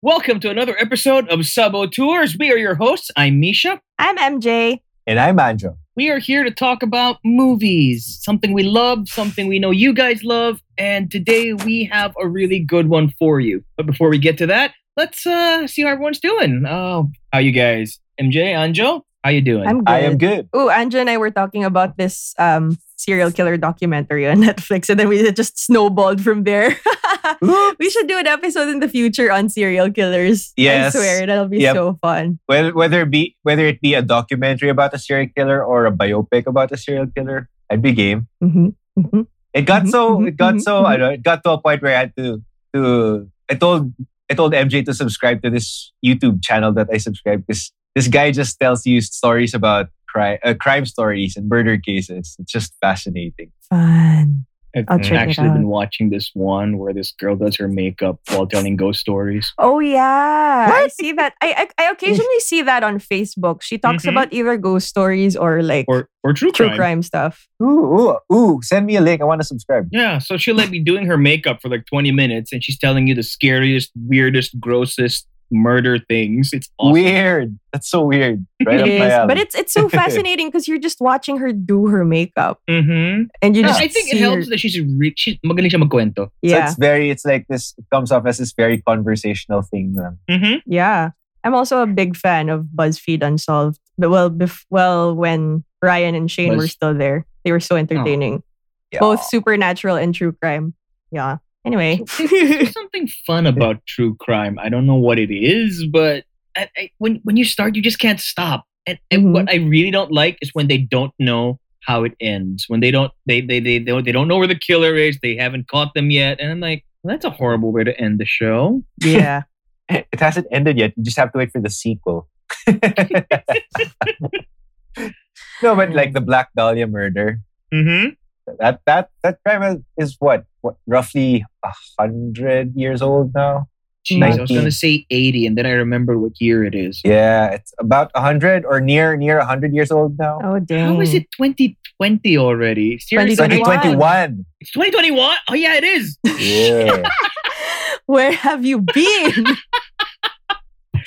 Welcome to another episode of Sabo Tours. We are your hosts. I'm Misha. I'm MJ. And I'm Anjo. We are here to talk about movies, something we love, something we know you guys love, and today we have a really good one for you. But before we get to that, let's uh, see how everyone's doing. Oh, how you guys? MJ, Anjo, how you doing? I'm good. I am good. Oh, Anjo and I were talking about this um serial killer documentary on Netflix, and then we just snowballed from there. we should do an episode in the future on serial killers. Yes. I swear that'll be Yep. so fun. Whether whether it be whether it be a documentary about a serial killer or a biopic about a serial killer, I'd be game. hmm hmm It got Mhm, so it got mhm, so I mhm. know it got to a point where I had to to I told I told MJ to subscribe to this YouTube channel that I subscribe because this guy just tells you stories about crime uh, crime stories and murder cases. It's just fascinating. Fun. I've I'll actually been watching this one where this girl does her makeup while telling ghost stories. Oh yeah, I see that. I, I I occasionally see that on Facebook. She talks Mhm. about either ghost stories or like Or or true true crime. crime stuff. Ooh, ooh, ooh, send me a link. I want to subscribe. Yeah, so she'll like be doing her makeup for like 20 minutes and she's telling you the scariest, weirdest, grossest murder things. It's awesome. Weird. That's so weird. Right up It my is, alley. but it's it's so fascinating because you're just watching her do her makeup Mm-hmm. and you just I think it helps her- that she's rich. she's magaling siya magkwento. So it's very, it's like this, it comes off as this very conversational thing. Mm-hmm. yeah. I'm also a big fan of BuzzFeed Unsolved. But well, bef- well, when Ryan and Shane were still there, they were so entertaining. Yeah. Both supernatural and true crime. Yeah. Anyway, There's something fun about true crime. I don't know what it is, but I, I, when when you start, you just can't stop. And, and Mhm. what I really don't like is when they don't know how it ends. When they don't they they they they don't, they don't know where the killer is. They haven't caught them yet, and I'm like, well, that's a horrible way to end the show. yeah. It hasn't ended yet. You just have to wait for the sequel. no, but like the Black Dahlia murder, Mm-hmm. That that that crime is what what roughly a hundred years old now. Jeez, I was gonna say 80, and then I remember what year it is. Yeah, it's about a hundred or near near a hundred years old now. Oh dang. How is it 2020 already? 2021. 2021. it's 2021. Oh yeah, it is. Yeah, Where have you been?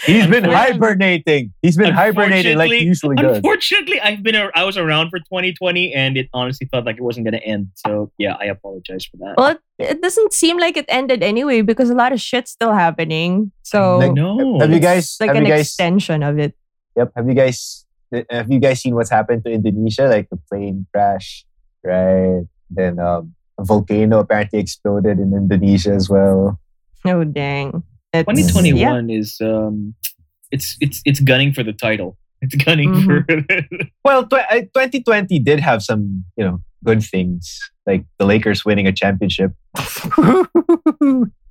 he's been hibernating. He's been hibernating like he usually does. Unfortunately, I've been ar- I was around for 2020, and it honestly felt like it wasn't gonna end. So yeah, I apologize for that. well, it, it doesn't seem like it ended anyway because a lot of shit's still happening. So Like, no, Have you guys? like have an you guys? extension of it. Yep. Have you guys? Have you guys seen what's happened to Indonesia? Like the plane crash, right? Then um, a volcano apparently exploded in Indonesia as well. Oh dang. It's- 2021 yeah. is um, it's it's it's gunning for the title. It's gunning Mhm. for. Well, tw- uh, 2020 did have some, you know, good things, like the Lakers winning a championship.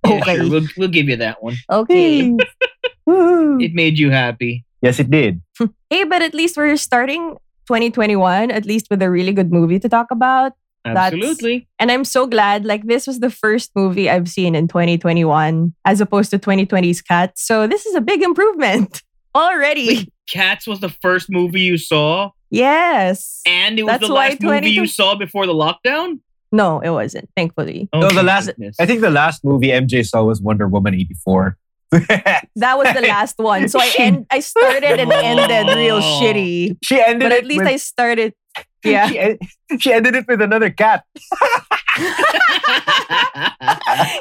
Yeah, Okay. sure, we'll we'll give you that one. Okay. It made you happy. yes, it did. hey, but at least we're starting 2021, at least with a really good movie to talk about. That's- Absolutely. And I'm so glad, like, this was the first movie I've seen in 2021 as opposed to 2020's Cats. So this is a big improvement already. Wait, Cats was the first movie you saw, Yes. and it was That's the why last movie you saw before the lockdown. No, it wasn't, thankfully. Oh, No, the last- goodness. I think the last movie MJ saw was Wonder Woman 84. That was the last one. So I end, I started and ended real Oh. shitty. she ended But it at least with, I started. Yeah. She, she ended it with another cat.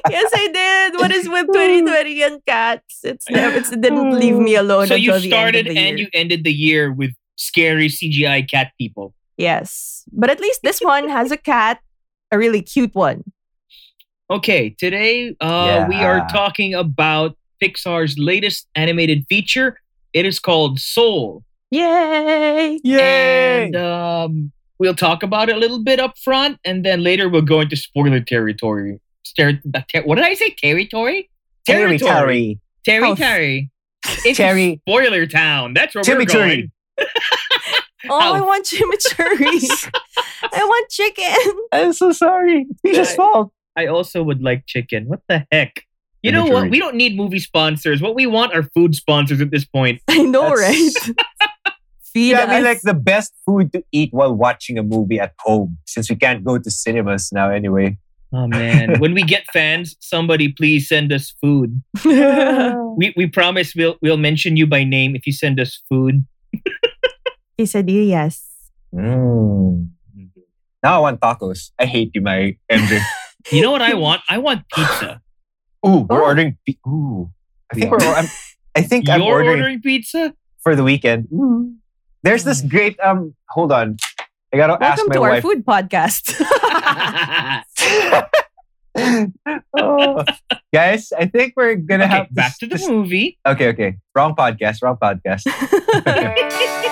yes, I did. What is with 2020 and cats? It's never, it's, it didn't leave me alone. so you until the end of started the and year. you ended the year with scary CGI cat people. Yes. But at least this one has a cat, a really cute one. Okay, today uh, we are talking about Pixar's latest animated feature. It is called Soul. Yay! And um, we'll talk about it a little bit up front, and then later we'll go into spoiler territory. Ter- ter- what did I say? Territory? Territory. Terry Oh. Terry. It's Terry. Spoiler Town. That's where we're going. Oh, I Ow. want chimichurri. I want chicken. I'm so sorry. It's his Yeah. fault. I also would like chicken. What the heck? You know what? We don't need movie sponsors. What we want are food sponsors at this point. I know, That's- right? Feed Yeah, I us. mean, like the best food to eat while watching a movie at home, since we can't go to cinemas now anyway. Oh man, when we get fans, somebody please send us food. We we promise we'll we'll mention you by name if you send us food. Quesadillas. Mm. Now I want tacos. I hate you, my MJ. You know what I want? I want pizza. Ooh, we're Oh. ordering. pi- Ooh, I think we're. I'm, I think You're I'm ordering, ordering pizza? for the weekend. There's this great. Um, hold on. I gotta ask Welcome my to our wife. food podcast. Oh. Guys, I think we're gonna okay, have back this- to the this- movie. Okay, okay. Wrong podcast. Wrong podcast.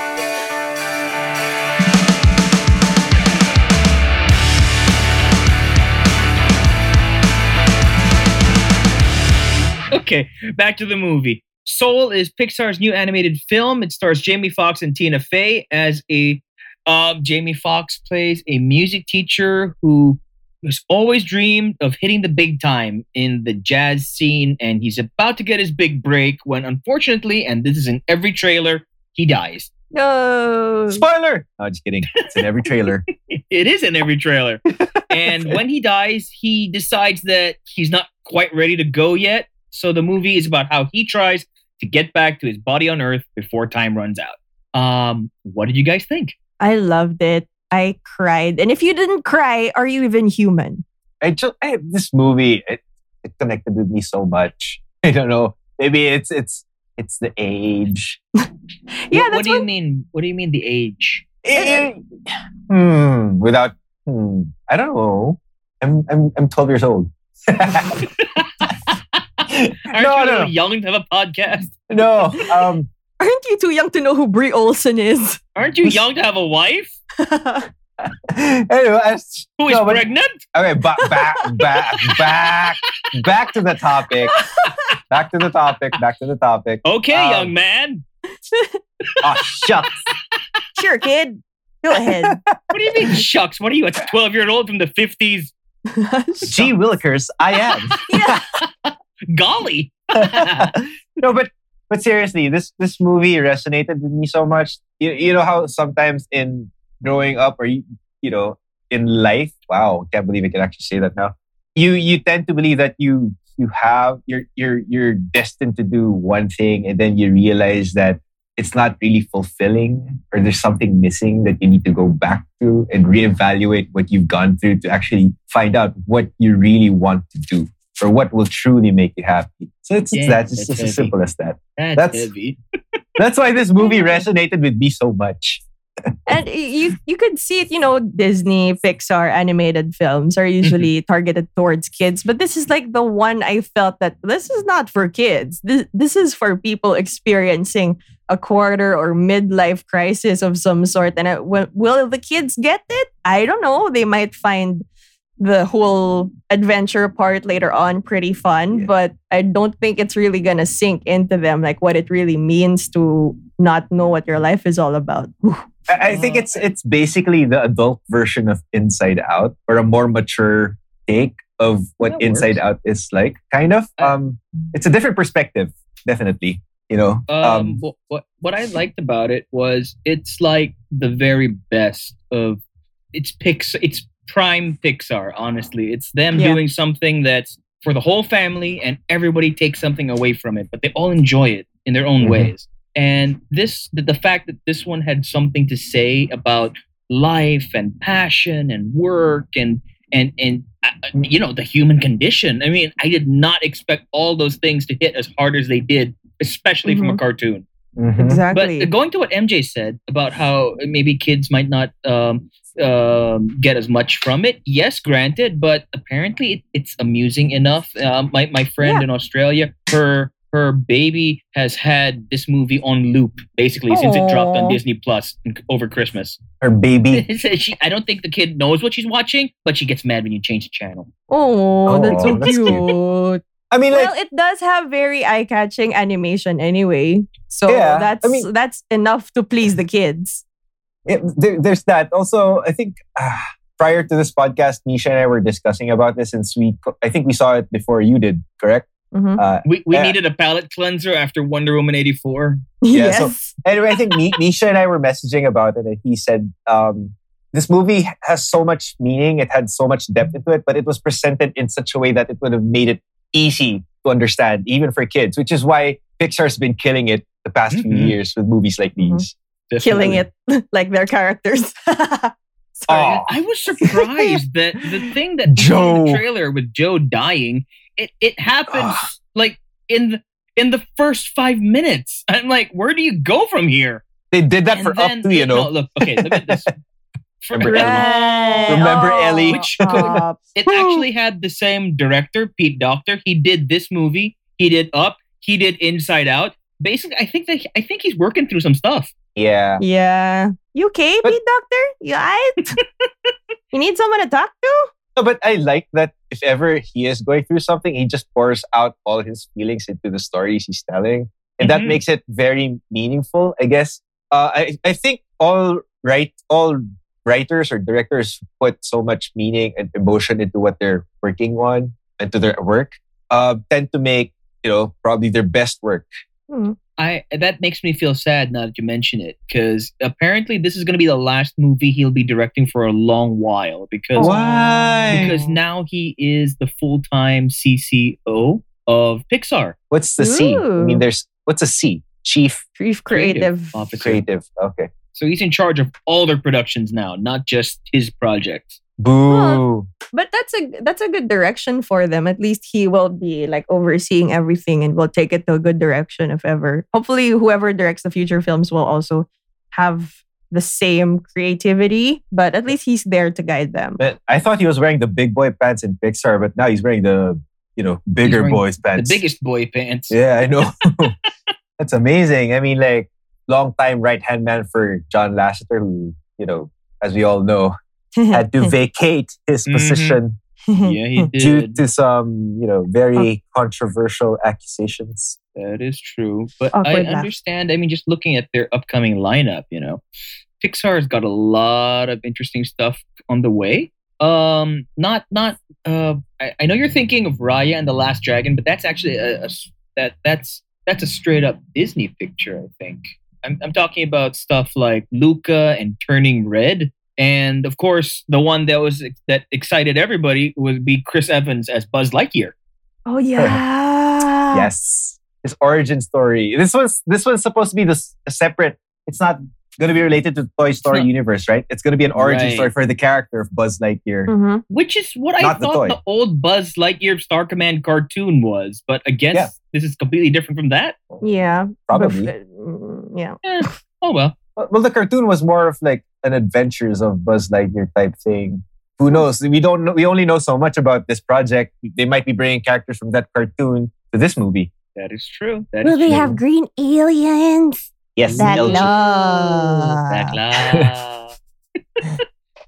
Okay, back to the movie. Soul is Pixar's new animated film. It stars Jamie Foxx and Tina Fey as a. Um, Jamie Foxx plays a music teacher who has always dreamed of hitting the big time in the jazz scene, and he's about to get his big break when, unfortunately, and this is in every trailer, he dies. no. Spoiler. No, just kidding. It's in every trailer. It is in every trailer. and when he dies, he decides that he's not quite ready to go yet. So the movie is about how he tries to get back to his body on Earth before time runs out. Um, what did you guys think? I loved it. I cried. And if you didn't cry, are you even human? I just I, this movie it, it connected with me so much. I don't know. Maybe it's it's it's the age. Yeah, what, that's what do you what- mean? What do you mean the age? Eh, hmm. Without. Hmm. I don't know. I'm I'm I'm 12 years old. Aren't No, you a no, little young to have a podcast? no. Um. Aren't you too young to know who Bree Olson is? Aren't you young to have a wife Anyway, I, who is No, but- pregnant? okay. Back back back back back to the topic. Back to the topic. Back to the topic. Okay, Um, young man. Oh shucks. sure, kid. Go ahead. What do you mean, shucks? What are you, a 12 year old from the 50s? Gee Willikers, I am. yeah. Golly. no, but but seriously, this this movie resonated with me so much. You, you know how sometimes in growing up or you, you know in life, wow, can't believe I can actually say that now. You you tend to believe that you you have you're you're you're destined to do one thing, and then you realize that it's not really fulfilling, or there's something missing that you need to go back to and reevaluate what you've gone through to actually find out what you really want to do or what will truly make you happy. So it's, it's Yeah, that. It's that's just heavy. as simple as that. That's, That's- heavy. That's why this movie resonated with me so much. and you you could see it, you know, Disney, Pixar animated films are mm-hmm. usually targeted towards kids, but this is like the one I felt that this is not for kids. This this is for people experiencing a quarter or midlife crisis of some sort. And it, will, will the kids get it? I don't know. They might find the whole adventure part later on pretty fun, Yeah. but I don't think it's really gonna sink into them like what it really means to not know what your life is all about. I, I think Uh, it's it's basically the adult version of Inside Out, or a more mature take of what That Inside works. Out is like. Kind of. Uh, Um, it's a different perspective, definitely. You know. Um, what, what what I liked about it was it's like the very best of it's Pix it's prime Pixar. Honestly, it's them Yeah. doing something that's for the whole family, and everybody takes something away from it, but they all enjoy it in their own Mhm. ways. And this the, the fact that this one had something to say about life and passion and work and and and uh, you know the human condition. I mean, I did not expect all those things to hit as hard as they did, especially from a Mhm. cartoon. Mhm. Exactly. But going to what MJ said about how maybe kids might not um, um, get as much from it, yes, granted, but apparently it, it's amusing enough. Um, my my friend Yeah. in Australia, her her baby has had this movie on loop basically since it dropped on Disney Plus over Christmas. Her baby. she, I don't think the kid knows what she's watching, but she gets mad when you change the channel. Oh, that's so that's cute. cute. I mean, like, Well, it does have very eye-catching animation anyway. So Yeah, I that's mean- that's enough to please the kids. it, there, there's that. Also, I think uh, prior to this podcast, Nisha and I were discussing about this, and we, I think we saw it before you did, correct? Mhm. Uh, We, we Yeah. needed a palate cleanser after Wonder Woman 84. Yeah, so- yes. anyway, I think Ni- Nisha and I were messaging about it, and he said, um, this movie has so much meaning. It had so much depth into it, but it was presented in such a way that it would have made it easy to understand, even for kids, which is why Pixar's been killing it the past few Mhm. years with movies like Mhm. these. Killing it like their characters. Sorry. Oh. I was surprised that the thing that we saw in the Joe. trailer with Joe dying, it it happens Ah. like in the in the first five minutes. I'm like, where do you go from here? They did that And for then- up to, you know. No, look, okay, look at this. For- Remember Ellie? Right. Remember Ellie? Oh, Which- It actually had the same director, Pete Docter. He did this movie. He did Up. He did Inside Out. Basically, I think that I think he's working through some stuff. Yeah. yeah. You okay, But- Pete Docter? You alright? you need someone to talk to? No, but I like that if ever he is going through something, he just pours out all his feelings into the stories he's telling. And that Mhm. makes it very meaningful, I guess. Uh, I, I think all right, all writers or directors put so much meaning and emotion into what they're working on, and to their work, uh, tend to make, you know, probably their best work. Hmm. I that makes me feel sad now that you mention it because apparently this is going to be the last movie he'll be directing for a long while because Why? because now he is the full time CCO of Pixar. What's the C? I mean, there's, what's a C? Chief Chief Creative creative. Officer. Creative. Okay. So he's in charge of all their productions now, not just his projects. Boo. But that's a that's a good direction for them. At least he will be like overseeing everything and will take it to a good direction if ever. Hopefully whoever directs the future films will also have the same creativity, but at least he's there to guide them. But I thought he was wearing the big boy pants in Pixar, but now he's wearing the, you know, bigger wearing boys pants. The biggest boy pants. Yeah, I know. That's amazing. I mean, like, long time right hand man for John Lasseter, who, you know, as we all know, had to vacate his Mhm. position Yeah, he due to some, you know, very controversial accusations. That is true. But Awkward I laugh. understand. I mean, just looking at their upcoming lineup, you know, Pixar's got a lot of interesting stuff on the way. Um, not not. Uh, I, I know you're thinking of Raya and the Last Dragon, but that's actually a that that's that's a straight up Disney picture. I think. I'm I'm talking about stuff like Luca and Turning Red. And of course, the one that was that excited everybody would be Chris Evans as Buzz Lightyear. oh yeah. Yes. His origin story. This was this was supposed to be this a separate. It's not going to be related to Toy Story not. universe, right? It's going to be an origin Right. story for the character of Buzz Lightyear. Mhm. Which is what I Not the thought toy. the, old Buzz Lightyear Star Command cartoon was, but I guess Yeah. this is completely different from that. Yeah. Probably. Bef- yeah. Oh well. Well, well, the cartoon was more of like an adventures of Buzz Lightyear type thing. Who knows? We don't know. We only know so much about this project. They might be bringing characters from that cartoon to this movie. That is true. That Will is they true. have green aliens? Yes, That LG. love. That love.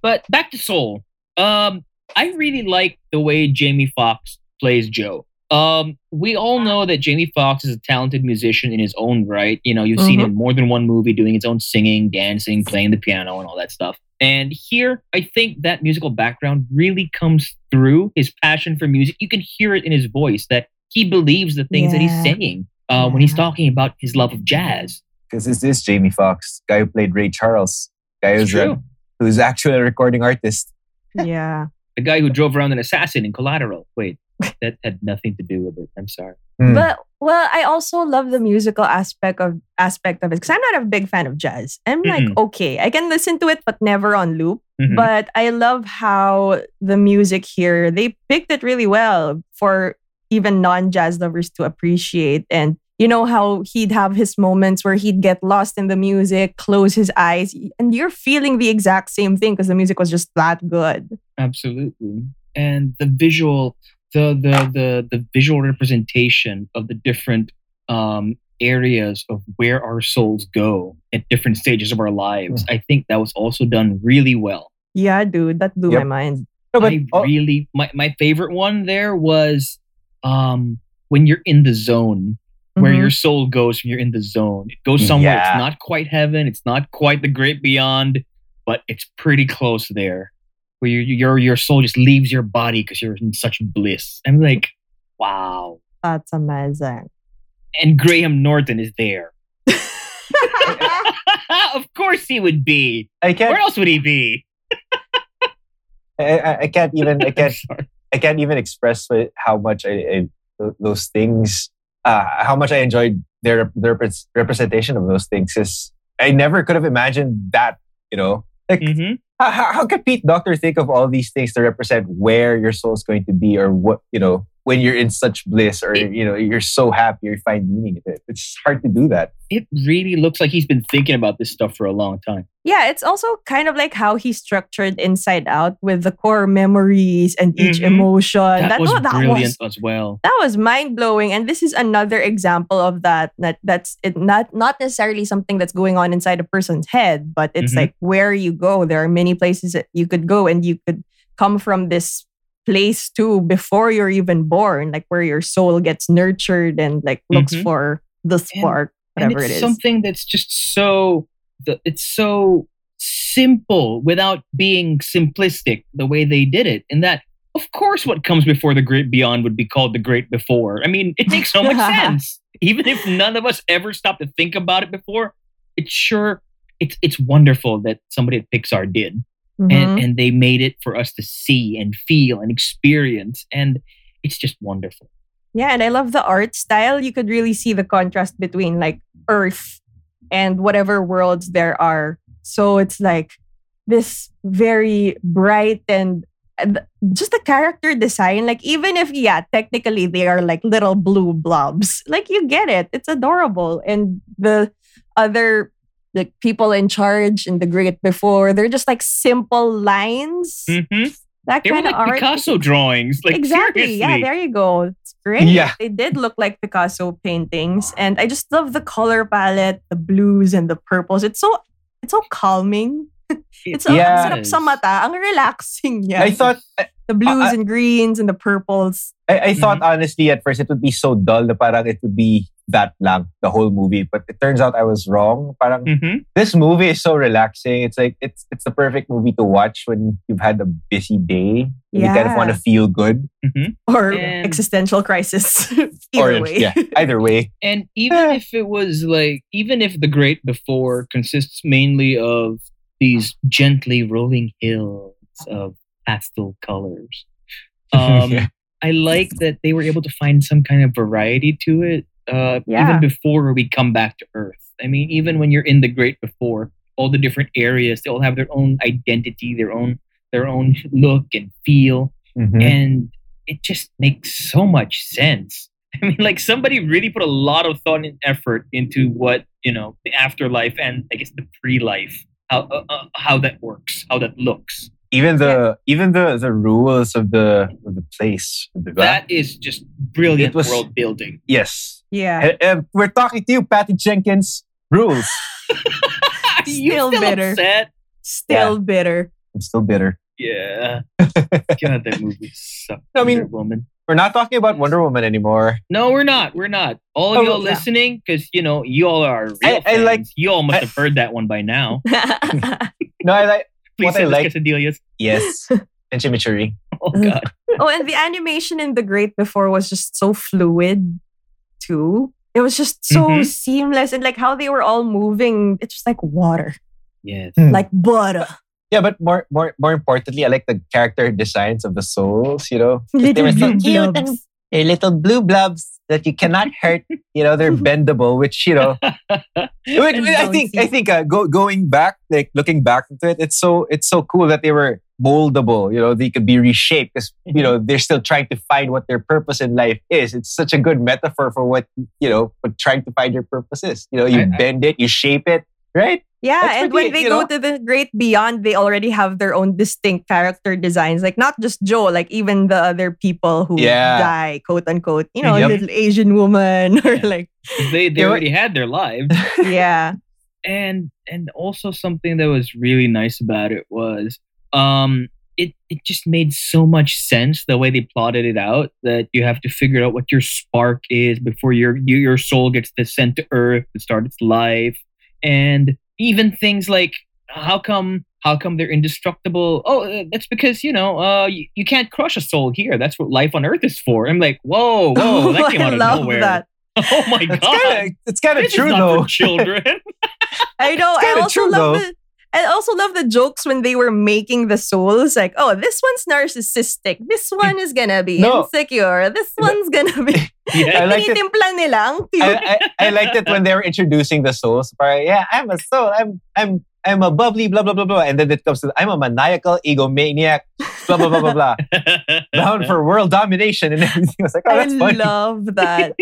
but back to Soul. Um, I really like the way Jamie Foxx plays Joe. Um, we all know that Jamie Foxx is a talented musician in his own right. You know, you've seen Mhm. him more than one movie doing his own singing, dancing, playing the piano, and all that stuff. And here, I think that musical background really comes through his passion for music. You can hear it in his voice that he believes the things that he's Yeah. saying uh, when he's talking about his love of jazz. Because is this is Jamie Foxx, guy who played Ray Charles, guy who's, a, true. who's actually a recording artist. Yeah. The guy who drove around an assassin in Collateral. Wait, that had nothing to do with it. I'm sorry. Hmm. But well, I also love the musical aspect of aspect of it because I'm not a big fan of jazz. I'm like, Mm-mm. okay, I can listen to it, but never on loop. Mhm. But I love how the music here they picked it really well for even non-jazz lovers to appreciate. And you know how he'd have his moments where he'd get lost in the music, close his eyes, and you're feeling the exact same thing because the music was just that good. Absolutely. And the visual, the the the the visual representation of the different um, areas of where our souls go at different stages of our lives. I think that was also done really well. Yeah, dude, that blew Yep. my mind. No, but I oh, really my, my favorite one there was um when you're in the zone where Mhm. your soul goes when you're in the zone. It goes somewhere Yeah. it's not quite heaven, it's not quite the great beyond, but it's pretty close there. Where your your your soul just leaves your body because you're in such bliss. I'm like, wow. That's amazing. And Graham Norton is there. of course he would be. I can't. Where else would he be? I, I, I can't even I can't I can't even express how much I, I those things uh, how much I enjoyed their their representation of those things. Is I never could have imagined that. You know, like Mhm. How, how, can Pete Docter think of all these things to represent where your soul's going to be or what you know when you're in such bliss or you know you're so happy you find meaning in it. It's hard to do that. It really looks like he's been thinking about this stuff for a long time. Yeah, it's also kind of like how he structured Inside Out with the core memories and each Mhm. emotion. That, was oh, that brilliant was as well. that was mind blowing, and this is another example of that. That that's it, not not necessarily something that's going on inside a person's head, but it's Mhm. like where you go. There are many places that you could go, and you could come from this place too before you're even born, like where your soul gets nurtured and like looks Mhm. for the spark, and whatever it's it is. something that's just so it's so simple without being simplistic the way they did it and that of course what comes before the great beyond would be called the great before i mean it makes so much sense even if none of us ever stopped to think about it before it's sure it's it's wonderful that somebody at pixar did Mhm. and and they made it for us to see and feel and experience and it's just wonderful Yeah, and I love the art style. You could really see the contrast between like Earth and whatever worlds there are. So it's like this very bright and and just the character design. Like even if yeah, technically they are like little blue blobs, like you get it. It's adorable, and the other like people in charge in the great before they're just like simple lines. Mhm. That they were kind like of art. picasso drawings like exactly. Yeah, there you go. It's great. Yeah. They did look like Picasso paintings. And I just love the color palette, the blues and the purples. It's so it's so calming. It's so Yeah. sarap sa mata. Ang relaxing niya. I thought the blues I- and greens and the purples. I, I thought Mm-hmm. honestly at first it would be so dull na parang it would be that lang the whole movie but it turns out I was wrong parang Mhm. this movie is so relaxing it's like it's it's the perfect movie to watch when you've had a busy day and you kind of want to feel good Mhm. Or And- existential crisis. or Either way. yeah either way And even if it was like, even if the great before consists mainly of these gently rolling hills of pastel colors, um, Yeah. I like that they were able to find some kind of variety to it. Uh, Yeah. Even before we come back to Earth. I mean, even when you're in the great before, all the different areas, they all have their own identity, their own their own look and feel Mhm. and it just makes so much sense. I mean, like somebody really put a lot of thought and effort into what you know the afterlife and I guess the pre-life, how uh, uh, how that works, how that looks. Even the even the the rules of the of the place diba? That is just brilliant was- world building. yes Yeah. Uh, uh, we're talking to you Patty Jenkins rules Are you Still still bitter. upset? Still bitter. I'm still bitter Yeah. God, that movie sucked. I mean- Wonder Woman. we're not talking about Wonder Woman anymore No, we're not. We're not. All of Oh, y'all yeah. listening, because you know you all are real I- I like- you all must I- have heard that one by now. no I like Please What I send us like- quesadillas. yes and chimichurri Oh God. oh, and the animation in the Great Before was just so fluid too. It was just so Mhm. seamless and like how they were all moving. It's just like water, Yes. Hmm. like butter. Yeah, but more more more importantly, I like the character designs of the souls. You know, Little they were so cute and they're little blue blobs that you cannot hurt. You know, they're bendable, which you know, which, I think I think uh, go, going back, like looking back into it, it's so it's so cool that they were moldable. You know, they could be reshaped because you know they're still trying to find what their purpose in life is. It's such a good metaphor for what you know, what trying to find your purpose is. You know, you I- I- bend it, you shape it, right? Yeah, That's and pretty, when they go know? to the Great Beyond, they already have their own distinct character designs. Like not just Joe, like even the other people who Yeah. die, quote unquote. You know, Yep. a little Asian woman or Yeah. like they they You know what? already had their lives. yeah. and and also something that was really nice about it was um it it just made so much sense the way they plotted it out that you have to figure out what your spark is before your you, your soul gets to sent to earth to start its life and even things like how come how come they're indestructible oh uh, that's because you know uh you, you can't crush a soul here that's what life on earth is for i'm like whoa whoa that came I out of love nowhere that. oh my god it's kind of true though. children I know. I also true, love though. the I also love the jokes when they were making the souls. Like, oh, this one's narcissistic. This one is gonna be No. insecure. This one's gonna be. Yeah. I like it. Nila. I, I, I liked it when they were introducing the souls. Parang, yeah, I'm a soul. I'm I'm I'm a bubbly blah blah blah blah. And then it comes to I'm a maniacal egomaniac. Blah blah blah blah blah. Bound for world domination and everything. I was like, oh, I that's funny. love that.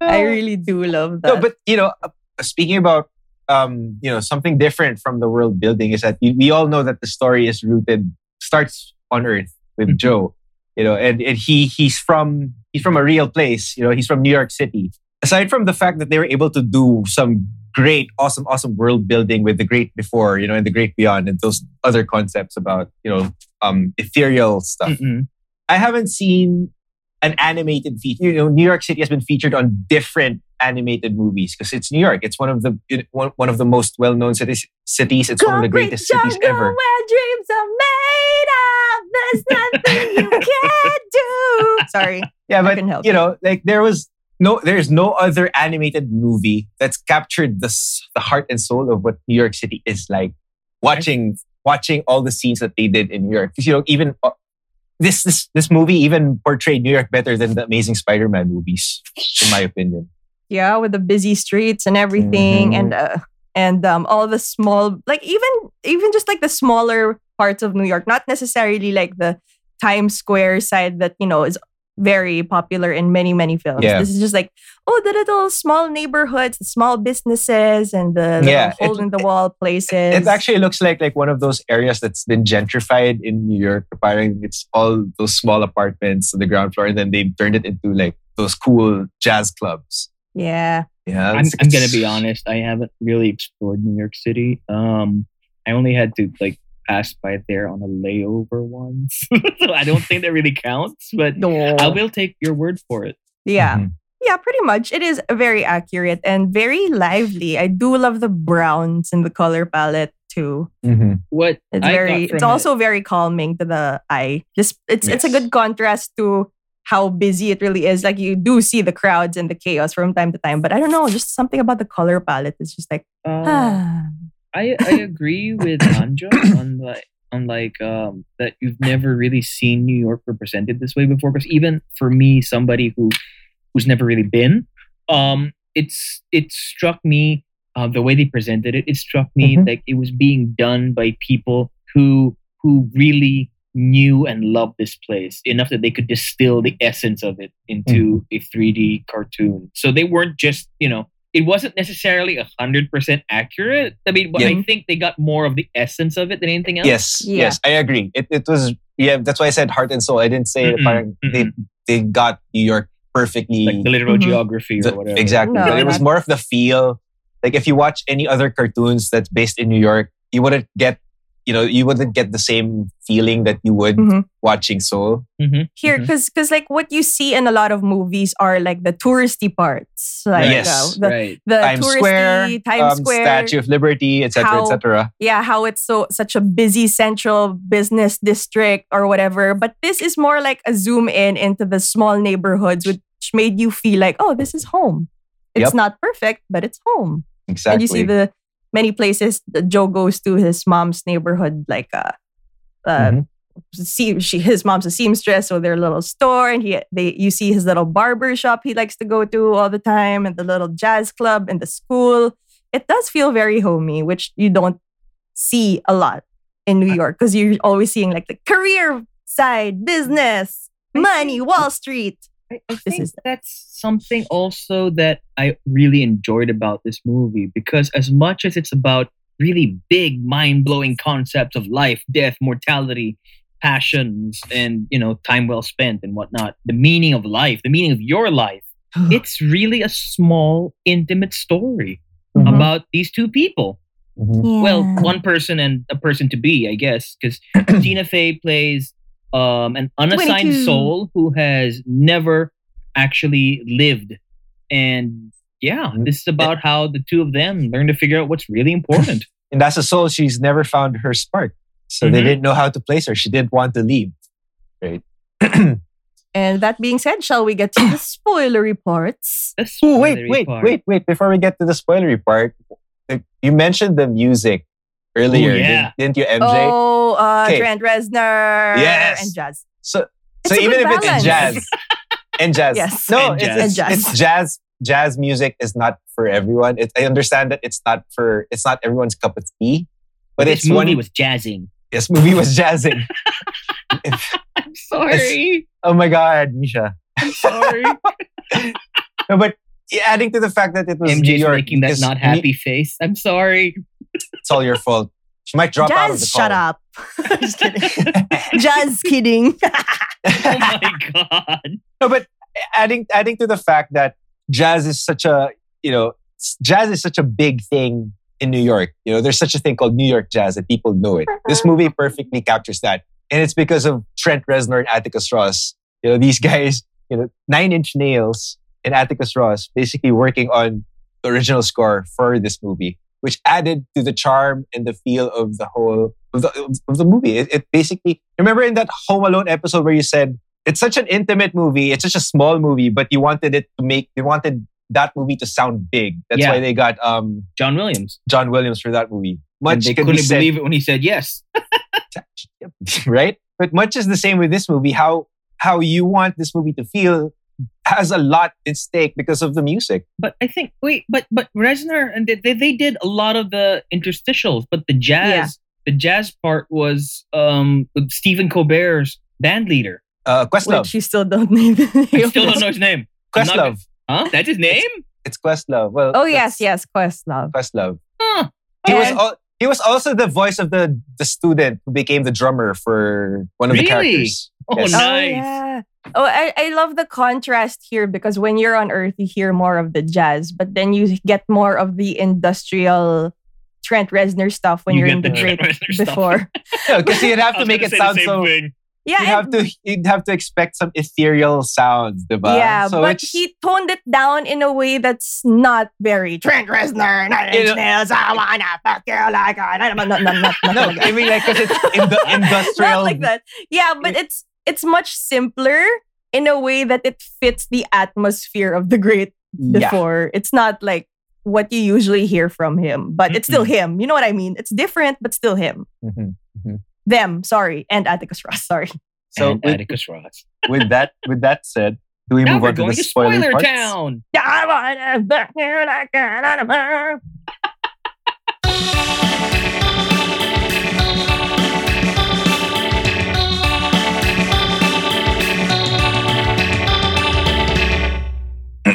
I really do love that. No, but you know, uh, speaking about um, you know, something different from the world building is that we, all know that the story is rooted starts on Earth with Mhm. Joe. You know, and, and he he's from he's from a real place. You know, he's from New York City. Aside from the fact that they were able to do some great, awesome, awesome world building with the Great Before, you know, and the Great Beyond, and those other concepts about you know um, ethereal stuff. Mm-mm. I haven't seen an animated feature. You know, New York City has been featured on different animated movies because it's New York. It's one of the it- one, one of the most well known cities. Cities. It's one of the Concrete greatest cities ever. Where dreams are made of. There's nothing you can't do. Sorry. Yeah, but you you. know, like there was no, there's no other animated movie that's captured the the heart and soul of what New York City is like. Watching watching all the scenes that they did in New York, 'Cause, you know, even. Uh, this, this this movie even portrayed New York better than the Amazing Spider-Man movies, in my opinion. Yeah, with the busy streets and everything, and uh, and um, all the small, like even even just like the smaller parts of New York, not necessarily like the Times Square side that you know is very popular in many many films. Yeah. This is just like oh the little small neighborhoods, the small businesses, and the little Yeah, it- hole in the wall places. It actually looks like like one of those areas that's been gentrified in New York. Apparently, it's all those small apartments on the ground floor, and then they turned it into like those cool jazz clubs. yeah. Yeah, I'm, it's- I'm gonna be honest. I haven't really explored New York City. Um, I only had to like pass by there on a layover once, so I don't think that really counts. But No. I will take your word for it. Yeah. Mhm. Yeah, pretty much. It is very accurate and very lively. I do love the browns and the color palette too. Mhm. What It's I very it's it- also very calming to the eye. Just it's it's a good contrast to how busy it really is. Like you do see the crowds and the chaos from time to time, but I don't know, just something about the color palette is just like uh, ah. I I agree with Anja on like on like um that you've never really seen New York represented this way before. Because even for me, somebody who who's never really been, um, it's it struck me uh, the way they presented it. It struck me Mhm. like it was being done by people who who really knew and loved this place enough that they could distill the essence of it into a 3D cartoon. So they weren't just you know it wasn't necessarily a hundred percent accurate. I mean, but I think they got more of the essence of it than anything else. Yes, Yeah. yes, I agree. It it was yeah. That's why I said heart and soul. I didn't say Mm-mm, parang they they got New York perfectly. like the literal Mhm. geography or The- whatever. Exactly. No, but it was more of the feel. Like if you watch any other cartoons that's based in New York, you wouldn't get, you know, you wouldn't get the same feeling that you would Mhm. watching Soul. Mhm, Here, because because like what you see in a lot of movies are like the touristy parts, like Yes. uh, the right. the Times touristy Square, Times um, Square, Statue of Liberty, etc., How- etc. yeah, how it's so such a busy central business district or whatever. But this is more like a zoom in into the small neighborhoods, which made you feel like, oh, this is home. It's Yep. not perfect, but it's home. Exactly. And you see the many places that Joe goes to his mom's neighborhood, like uh, uh, Mhm. see she his mom's a seamstress, so their little store, and he they you see his little barber shop he likes to go to all the time, and the little jazz club and the school. It does feel very homey, which you don't see a lot in New York because you're always seeing like the career side, business, money, Wall Street. I, I This think is- that's something also that I really enjoyed about this movie because as much as it's about really big, mind blowing concepts of life, death, mortality, passions, and you know, time well spent and whatnot, the meaning of life, the meaning of your life, it's really a small, intimate story Mhm. about these two people. Mhm. Well, one person and a person to be, I guess, because Tina Fey plays um, an unassigned 22. soul who has never actually lived, and yeah, Mhm. this is about how the two of them learn to figure out what's really important. And that's a soul. She's never found her spark, so they Mhm. didn't know how to place her. She didn't want to leave. Right. And that being said, shall we get to the spoilery parts? The Oh wait, spoilery wait, part. wait, wait! Before we get to the spoilery part, you mentioned the music earlier. Ooh, yeah. didn't, didn't you, MJ? Oh, uh, Okay. Trent Reznor Yes. and Jazz. So, It's so even good if it's jazz and jazz, Yes. no, And it's, jazz. it's, And jazz. it's jazz. Jazz music is not for everyone. It, I understand that it's not for it's not everyone's cup of tea, but this it's movie one. was jazzing. this movie was jazzing. If- I'm sorry. oh my god, Misha. I'm sorry. No, but adding to the fact that it was New MJ's York, making that not happy face. I'm sorry. It's all your fault. She might drop out of the Jazz, call. shut up. Just kidding. Jazz kidding. Oh my god. no, but adding adding to the fact that jazz is such a you know jazz is such a big thing in New York. You know, there's such a thing called New York jazz that people know it. This movie perfectly captures that, and it's because of Trent Reznor and Atticus Ross. You know, these guys, you know, Nine Inch Nails and Atticus Ross basically working on the original score for this movie, which added to the charm and the feel of the whole of the, of the movie. It, it basically remember in that Home Alone episode where you said it's such an intimate movie, it's such a small movie, but you wanted it to make you wanted that movie to sound big. That's Yeah. why they got um John Williams. John Williams for that movie. And Much they couldn't said, believe it when he said yes. right? But much is the same with this movie. How how you want this movie to feel has a lot at stake because of the music. But I think wait, but but Reznor and they, they, they did a lot of the interstitials, but the jazz the jazz part was um with Stephen Colbert's band leader. Uh, Questlove, Which you still don't need. I still don't know his name. I'm not Questlove, Huh? That's his name? it's Questlove. Well, Oh yes, that's yes, Questlove. Questlove. Huh. He was And- al- he was also the voice of the the student who became the drummer for one of the characters. Oh, Yes. nice. Oh yeah. Oh, I, I love the contrast here because when you're on Earth, you hear more of the jazz, but then you get more of the industrial Trent Reznor stuff when You you are in the the Trent great before. because you'd have to make it sound so. thing. Yeah, You'd have to you'd have to expect some ethereal sounds, diba? yeah, so but it's- he toned it down in a way that's not very Trent Reznor, nine You inch know- nails, I wanna fuck you like a not, not, not, not, not no. I mean like because it's in the industrial. not like that. Yeah, but it's it's much simpler in a way that it fits the atmosphere of the great Yeah. before. It's not like what you usually hear from him, but it's still him. You know what I mean? It's different, but still him. Mhm. Them, sorry, and Atticus Ross, sorry. So and with, Atticus Ross. with that with that said, do we Now move on to the spoiler, Spoiler? Town.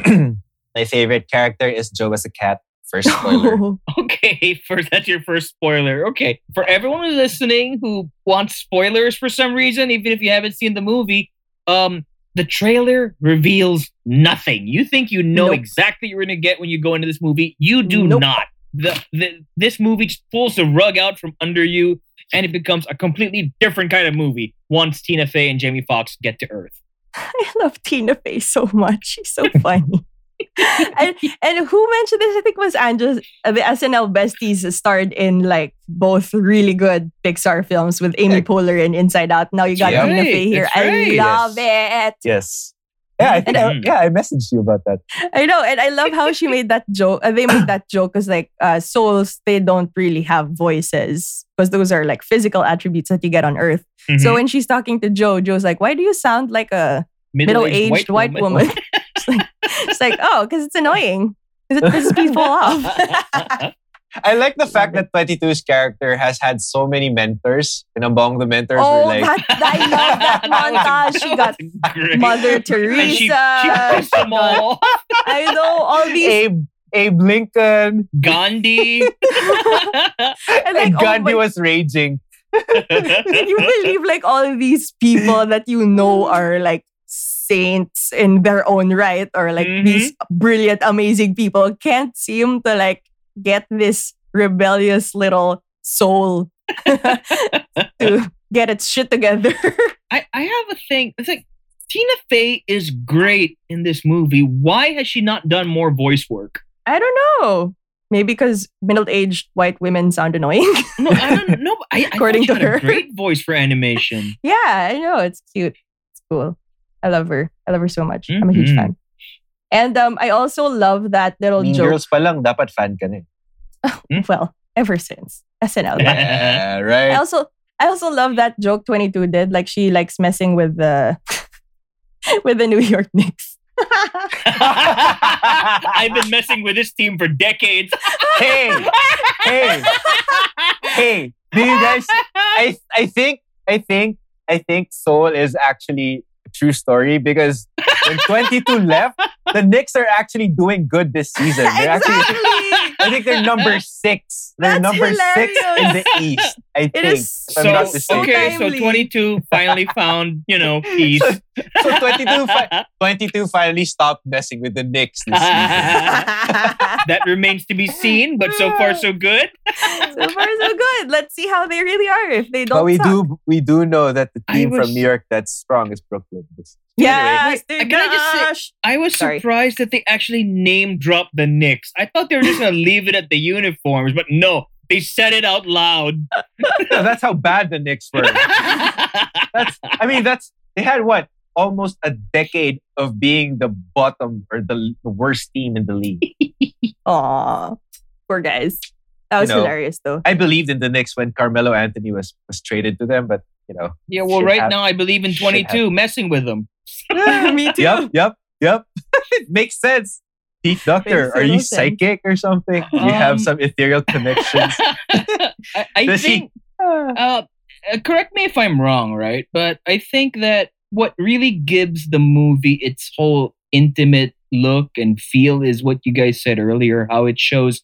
My favorite character is Joe as a cat. First spoiler. Okay, first that's your first spoiler. Okay, for everyone who's listening who wants spoilers for some reason, even if you haven't seen the movie, um, the trailer reveals nothing. You think you know Nope. exactly what you're gonna get when you go into this movie. You do Nope. not. The, the this movie just pulls the rug out from under you, and it becomes a completely different kind of movie once Tina Fey and Jamie Foxx get to Earth. I love Tina Fey so much. She's so funny. and, and who mentioned this? I think it was Andrew. uh, The SNL besties starred in like both really good Pixar films with Amy Poehler in Inside Out. Now you got Yeah. Tina Right, Fey here. that's I right. love it. yes. Yeah, I think I, Mhm. yeah, I messaged you about that. I know, and I love how she made that joke. Uh, they made that joke because like uh, souls, they don't really have voices because those are like physical attributes that you get on Earth. Mm-hmm. So when she's talking to Joe, Joe's like, "Why do you sound like a middle-aged white, woman?" it's like, it's like, oh, because it's annoying. Because it pisses people off. I like the fact that 22's character has had so many mentors, and among the mentors were oh, like that, I love that montage. She got Great. Mother Teresa. she, she pissed them all. I know all these. Abe Abe Lincoln, Gandhi. and and like, oh Gandhi my was raging. Can you believe like all these people that you know are like saints in their own right or like Mhm. these brilliant, amazing people can't seem to like get this rebellious little soul to get its shit together. I, I have a thing. It's like Tina Fey is great in this movie. Why has she not done more voice work? I don't know. Maybe because middle-aged white women sound annoying. No, I don't know. I, I According to her. great voice for animation. yeah, I know. It's cute. It's cool. I love her. I love her so much. I'm a huge Mhm. fan. And um, I also love that little Mean joke. Girls pa lang, dapat fan ka na. eh. Well, ever since. SNL. Yeah, I right. also I also love that joke 22 did. Like she likes messing with the with the New York Knicks. I've been messing with this team for decades. hey, hey, hey. Do you guys? I I think I think I think Soul is actually a true story because when 22 left, the Knicks are actually doing good this season. They're actually I think they're number six. They're That's number six in the. East. I It think. is if So not okay, so 22 finally found, you know, peace. So 22, fi- 22 finally stopped messing with the Knicks this season. that remains to be seen, but so far so good. so far so good. Let's see how they really are if they don't But we suck. do we do know that the team was- from New York that's strong is Brooklyn. Yes, Wait, I just say- gosh. I was Sorry. surprised that they actually name dropped the Knicks. I thought they were just gonna leave it at the uniforms, but no, they said it out loud. No, that's how bad the Knicks were. That's I mean that's they had what almost a decade of being the bottom or the, the worst team in the league. Aw, poor guys. That was You know, hilarious though. I believed in the Knicks when Carmelo Anthony was was traded to them, but you know. yeah, well, right hap- now I believe in 22, messing with them. Me too. Yep, yep, yep. it makes sense. Pete Docter, are you total sense. psychic or something? you have Um, some ethereal connections. I, I Does he- think uh, uh, correct me if I'm wrong, right? But I think that what really gives the movie its whole intimate look and feel is what you guys said earlier, how it shows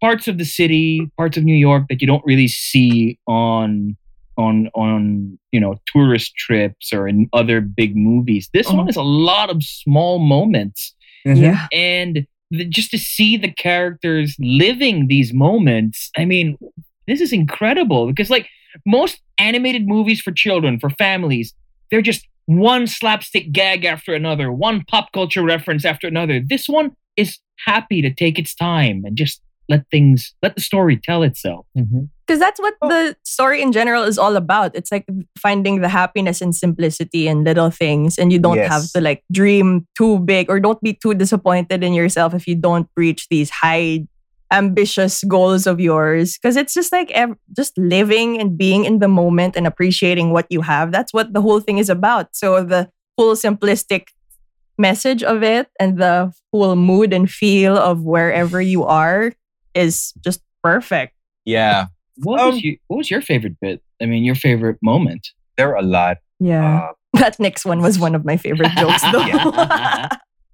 parts of the city, parts of New York that you don't really see on on on you know tourist trips or in other big movies. This one Mhm. is a lot of small moments Yeah. and the, just to see the characters living these moments i mean this is incredible because like most animated movies for children for families they're just one slapstick gag after another one pop culture reference after another this one is happy to take its time and just let things let the story tell itself mm-hmm. Because that's what Oh. the story in general is all about. It's like finding the happiness and simplicity in little things, and you don't Yes. have to like dream too big or don't be too disappointed in yourself if you don't reach these high, ambitious goals of yours. Because it's just like ev- just living and being in the moment and appreciating what you have. That's what the whole thing is about. So the full simplistic message of it and the full mood and feel of wherever you are is just perfect. Yeah, what, Um, was you, what was your favorite bit i mean your favorite moment there are a lot. Yeah. Uh, That next one was one of my favorite jokes, though.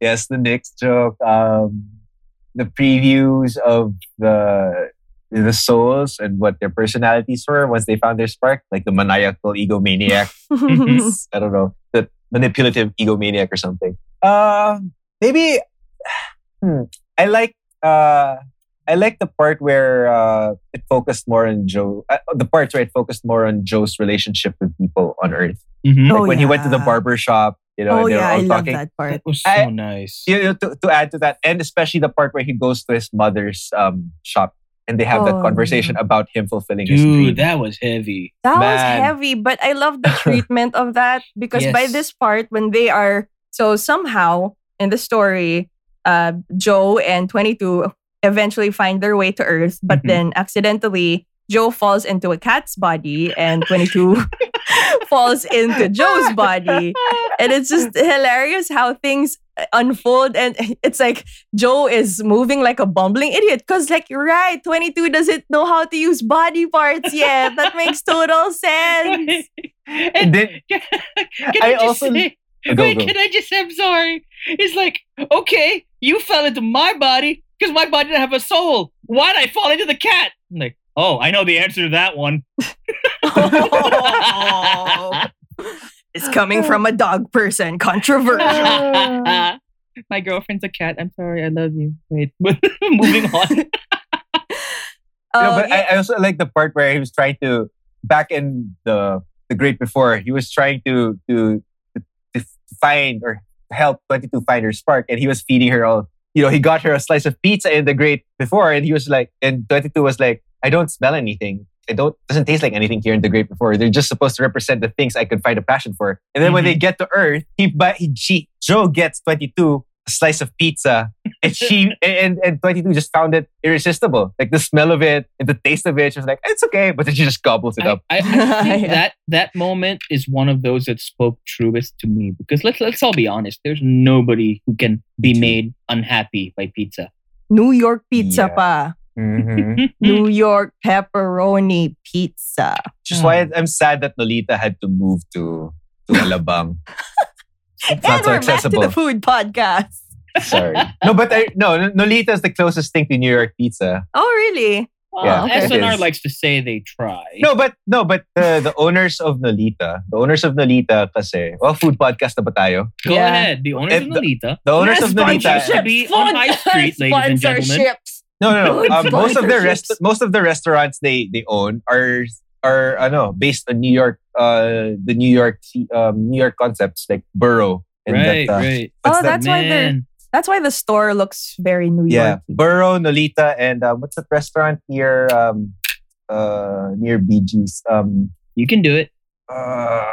yes, the Knicks joke. Um, the previews of the the souls and what their personalities were once they found their spark, like the maniacal egomaniac. I don't know, the manipulative egomaniac or something. Uh, maybe hmm, I like uh, I like the part where uh, it focused more on Joe. Uh, the parts where it focused more on Joe's relationship with people on Earth. Mhm. Like Oh, when he went to the barber shop, you know, oh and they were yeah, all I love that part. that was so I- nice You know, to, to add to that, and especially the part where he goes to his mother's um, shop and they have that Oh, conversation about him fulfilling his dream. dude that was heavy That was heavy, but I love the treatment of that because by this part, when they are so somehow in the story, uh, Joe and 22 eventually find their way to Earth, but Mhm. then accidentally Joe falls into a cat's body and 22 falls into Joe's body. And it's just hilarious how things unfold. And it's like Joe is moving like a bumbling idiot. Because, like, you're right, 22 doesn't know how to use body parts yet. That makes total sense. And and then can I I, just also- say, Go, wait, go. can I just say, I'm sorry. It's like, okay, you fell into my body because my body didn't have a soul. Why'd I fall into the cat? I'm like, oh, I know the answer to that one. it's coming from a dog person. Controversial. my girlfriend's a cat. I'm sorry. I love you. Wait, moving on. Yeah, Oh, but yeah. I, I also like the part where he was trying to back in the the great before. He was trying to to to, to find or help Twenty Two find her spark, and he was feeding her all. You know, he got her a slice of pizza in the great before, and he was like, and Twenty Two was like, I don't smell anything. It don't doesn't taste like anything here in the great before. They're just supposed to represent the things I could find a passion for. And then when Mhm. they get to Earth, he but he she Joe gets Twenty Two a slice of pizza, and she and and 22 just found it irresistible. Like the smell of it and the taste of it. She was like, it's okay, but then she just gobbles it I, up. I, I think Yeah. that that moment is one of those that spoke truest to me because let's let's all be honest. There's nobody who can be made unhappy by pizza. New York pizza Yeah. pa. Mhm. New York pepperoni pizza. Which is why I'm sad that Nolita had to move to to Alabang. It's not and so we're back to accessible. the food podcast. Sorry. No, but I, no, Nolita is the closest thing to New York pizza. Oh, really? Well, Yeah, okay. S&R It is. likes to say they try. No, but no, but the the owners of Nolita, the owners of Nolita kasi, well, food podcast na ba tayo? Go Yeah. ahead. The owners Eh, of the- Nolita. The owners of Nolita. Should be on High Street, ladies and gentlemen. Sponsorships. No, no, no. Um, most of the rest, most of the restaurants they they own are are ano based on New York, uh, the New York um, New York concepts like Burrow and Right, that, uh, right. what's Oh, that? that's why they're that's why the store looks very New yeah, York. Burrow, Nolita, and um, what's that restaurant near um, uh, near BG's? Um, You can do it. uh,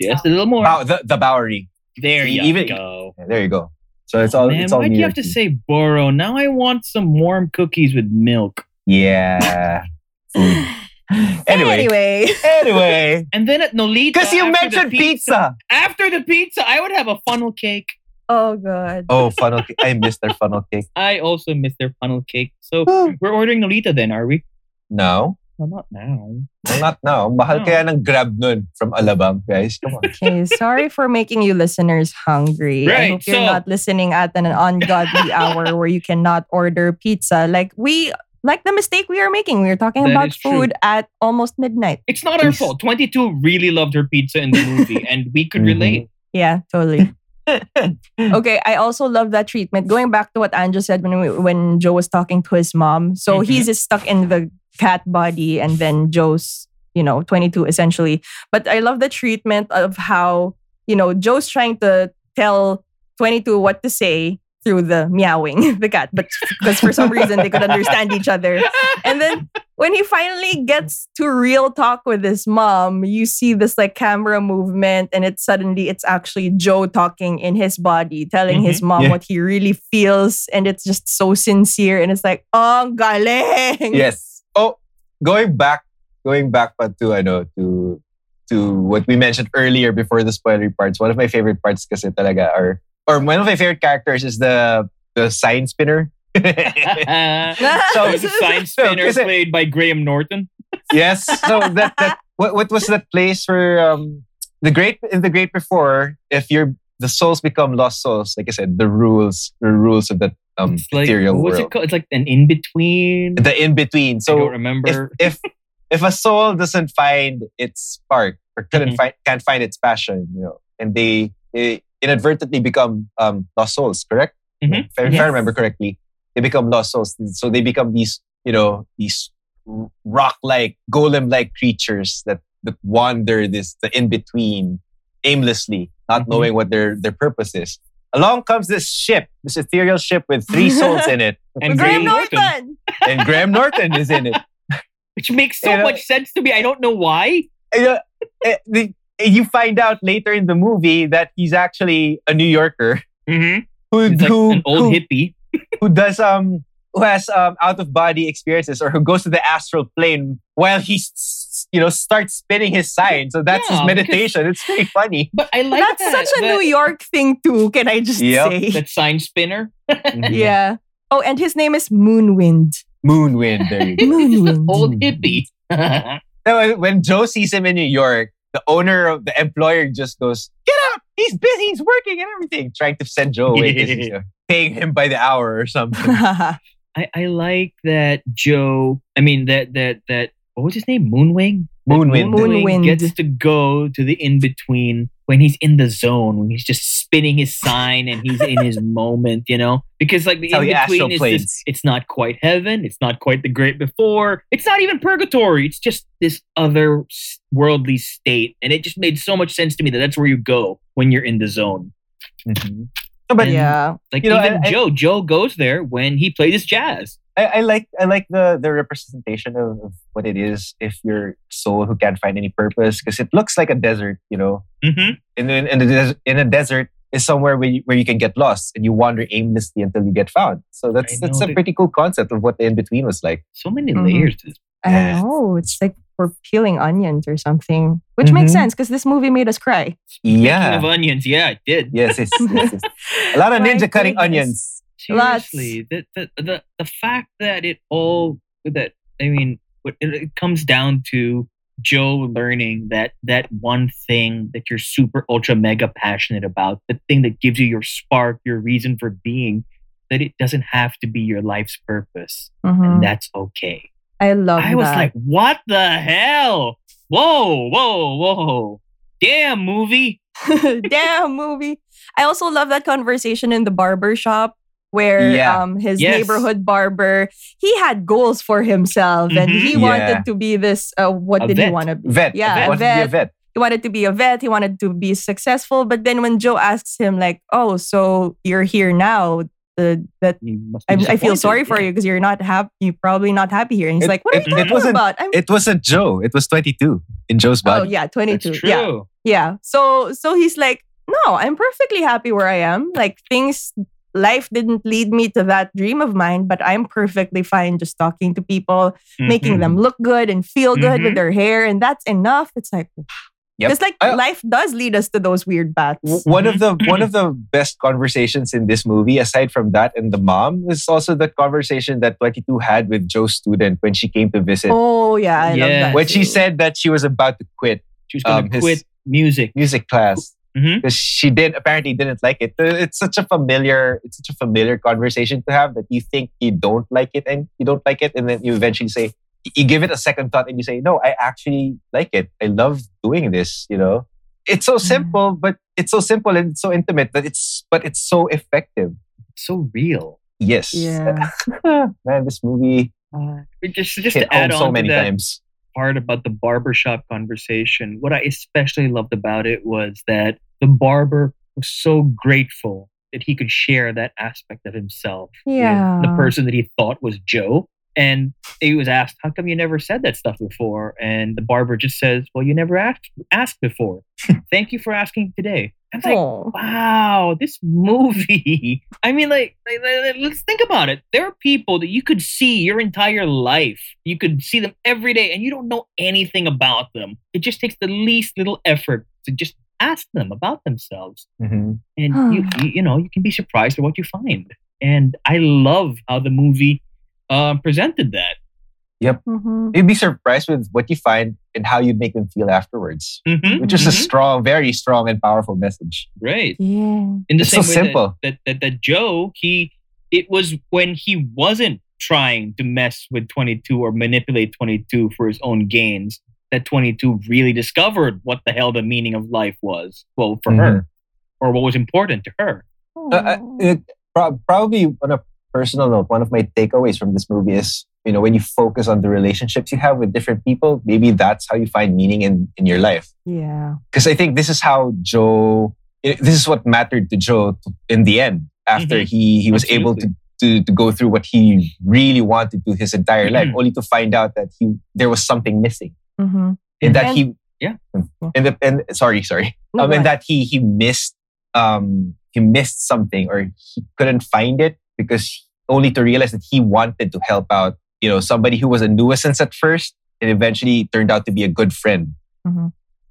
Just a little more. Bow- the the Bowery. there you even- go. Yeah, there you go. So it's all Man, it's all why do you have to York-y. say borough? Now I want some warm cookies with milk. Yeah. Food. anyway, Anyway. anyway, And then at Nolita, because you mentioned pizza. After the pizza, I would have a funnel cake. Oh god. Oh, funnel cake. I missed their funnel cake. I also miss their funnel cake. So we're ordering Nolita then, are we? No, Well, not now. no, not now. Mahal No. kaya ng grab nun from Alabang, guys. Come on. Okay, sorry for making you listeners hungry. I Right, hope you're so- not listening at an ungodly hour where you cannot order pizza. Like we like the mistake we are making. We are talking That about is true. food at almost midnight. It's not our fault. 22 really loved her pizza in the movie, and we could relate. Yeah, totally. okay, I also love that treatment. Going back to what Andrew said when we, when Joe was talking to his mom. So Mhm. he's just stuck in the cat body, and then Joe's, you know, 22 essentially. But I love the treatment of how, you know, Joe's trying to tell 22 what to say through the meowing, the cat, but because for some reason they could understand each other. And then when he finally gets to real talk with his mom, you see this like camera movement, and it's suddenly it's actually Joe talking in his body, telling his mm-hmm. mom Yeah. what he really feels, and it's just so sincere, and it's like, oh, galing. yes. Oh, going back, going back pa to I know to to what we mentioned earlier before the spoilery parts. One of my favorite parts kasi talaga are or one of my favorite characters is the the sign spinner. so it's a sign spinner kasi- played by Graham Norton. yes. So that that what what was that place where um the great in the great before if you're the souls become lost souls like I said the rules the rules of that um It's like ethereal what's world it called? It's like an in between. the in between I don't so if remember. if if a soul doesn't find its spark or couldn't Mhm. find can't find its passion you know and they, they inadvertently become um lost souls correct Mhm. if, I- if I remember correctly they become lost souls so they become these you know these rock like golem like creatures that that wander this the in between aimlessly not Mhm. knowing what their their purpose is along comes this ship this ethereal ship with three souls in it and Graham Graham Norton, Norton. and Graham Norton is in it which makes so You know- much sense to me. I don't know why. And, uh, eh, the- you find out later in the movie that he's actually a New Yorker Mm-hmm. who like who, an old who, hippie. who does um who has um out of body experiences or who goes to the astral plane while he s- you know starts spinning his sign. So that's Yeah, his meditation. It's pretty funny. But I like That's that, such a that, New York thing too. Can I just Yep, say? that sign spinner. Yeah. Oh, and his name is Moonwind. Moonwind. There you go. Moonwind. old hippie. So when- when Joe sees him in New York, the owner of the employer just goes, "Get out! He's busy. He's working and everything." Trying to send Joe away uh, paying him by the hour or something. I, I like that Joe. I mean that that that what was his name? Moonwing. That Moonwind. Moonwind. gets to go to the in between when he's in the zone when he's just spinning his sign and he's in his moment. You know, because like the in between is planes. this, it's not quite heaven. It's not quite the great before. It's not even purgatory. It's just this other worldly state, and it just made so much sense to me that that's where you go when you're in the zone. Mhm. But And- yeah. Like You know, even I- I- Joe, Joe goes there when he plays his jazz. I, I like I like the the representation of, of what it is if you're soul who can't find any purpose because it looks like a desert, you know. Mm-hmm. In in, in, a des- in a desert, is somewhere where you, where you can get lost and you wander aimlessly until you get found. So that's I that's a pretty cool concept of what the in between was like. So many Mhm. layers. to this. I don't know. It's like we're peeling onions or something, which makes Mhm. sense because this movie made us cry. Speaking Yeah. of onions, yeah, it did. Yes, it's, it's- it's- a lot of My ninja cutting goodness. Lots. Seriously, the, the the the fact that it all that I mean, it, it comes down to Joe learning that that one thing that you're super ultra mega passionate about, the thing that gives you your spark, your reason for being, that it doesn't have to be your life's purpose, Mhm. and that's okay. I love that. I was like, what the hell? Whoa, whoa, whoa! Damn movie. Damn movie. I also love that conversation in the barber shop where Yeah. um his Yes. neighborhood barber he had goals for himself and Mhm. he Yeah. wanted to be this uh, what A did he want to be? Vet. Yeah, He a wants to be a vet. vet. He wanted to be a vet. He wanted to be successful. But then when Joe asks him like, "Oh, so you're here now?" The, that You must be I, I feel sorry for Yeah. you because you're not happy. You're probably not happy here. And he's It- like, "What are it- you it talking wasn't- about?" I'm It wasn't Joe. It was 22 in Joe's body oh body. yeah, That's 22. true. Yeah, yeah. So so he's like, no, I'm perfectly happy where I am. Like things, life didn't lead me to that dream of mine, but I'm perfectly fine just talking to people, making Mhm. them look good and feel good with Mhm. their hair, and that's enough. It's like, Yep. it's like I- life does lead us to those weird paths. One of the one of the best conversations in this movie, aside from that and the mom, is also the conversation that 22 had with Joe's student when she came to visit. Oh yeah, I love that. when she said that she was about to quit She's gonna um, his- quit music. music class Because she did apparently didn't like it. Uh, It's such a familiar, it's such a familiar conversation to have that you think you don't like it and you don't like it, and then you eventually say you give it a second thought and you say, no, I actually like it. I love doing this. You know, it's so Mm. simple, but it's so simple and it's so intimate that it's but it's so effective. so real. Yes, yeah, man, this movie Just, just hit to add home so many to that times. part about the barbershop conversation, what I especially loved about it was that the barber was so grateful that he could share that aspect of himself Yeah. the person that he thought was Joe. And he was asked, "How come you never said that stuff before?" And the barber just says, "Well, you never asked asked before. Thank you for asking today." I was like, wow, this movie. I mean, like, let's think about it. There are people that you could see your entire life. You could see them every day, and you don't know anything about them. It just takes the least little effort to just ask them about themselves, Mhm. and you, you, you know, you can be surprised at what you find. And I love how the movie uh, presented that. Mhm. You'd be surprised with what you find and how you'd make them feel afterwards, Mhm, which is a mhm. strong, very strong and powerful message. Right. Yeah. in the It's same so way that- simple. That, that that Joe he it was when he wasn't trying to mess with 22 or manipulate 22 for his own gains that 22 really discovered what the hell the meaning of life was well for her or what was important to her Uh, uh, it, pro- probably on a personal note, one of my takeaways from this movie is, you know, when you focus on the relationships you have with different people, maybe that's how you find meaning in, in your life. yeah. Because I think this is how Joe, this is what mattered to Joe in the end after Mhm. he, he was able to, to, to go through what he really wanted to his entire life, Mhm. only to find out that he there was something missing. Mm-hmm. And that And- he, Yeah. and, the, and sorry, sorry. No, um, go and that he he missed um he missed something or he couldn't find it because only to realize that he wanted to help out you know somebody who was a nuisance at first and eventually turned out to be a good friend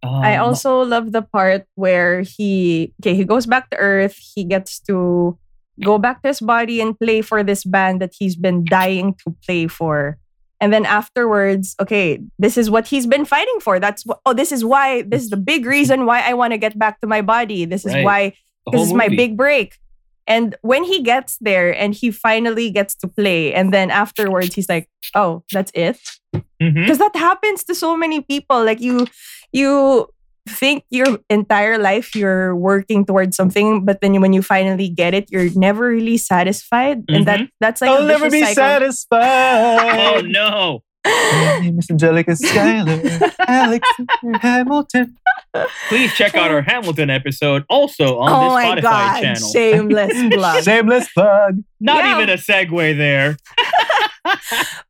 I Um, also love the part where he okay, he goes back to Earth. He gets to go back to his body and play for this band that he's been dying to play for. And then afterwards, okay, this is what he's been fighting for. That's what, oh, this is why this is the big reason why I want to get back to my body. This is Right. why this is my big break. And when he gets there and he finally gets to play, and then afterwards he's like, "Oh, that's it." Mhm. because that happens to so many people like you you think your entire life you're working towards something but then when you finally get it you're never really satisfied and that mm-hmm. that's like a I'll never be cycle. satisfied. oh no My name is Angelica Schuyler, Alexander Hamilton. please check out our hamilton episode also on oh this my spotify god channel shameless plug Shameless plug. not Yeah. even a segue there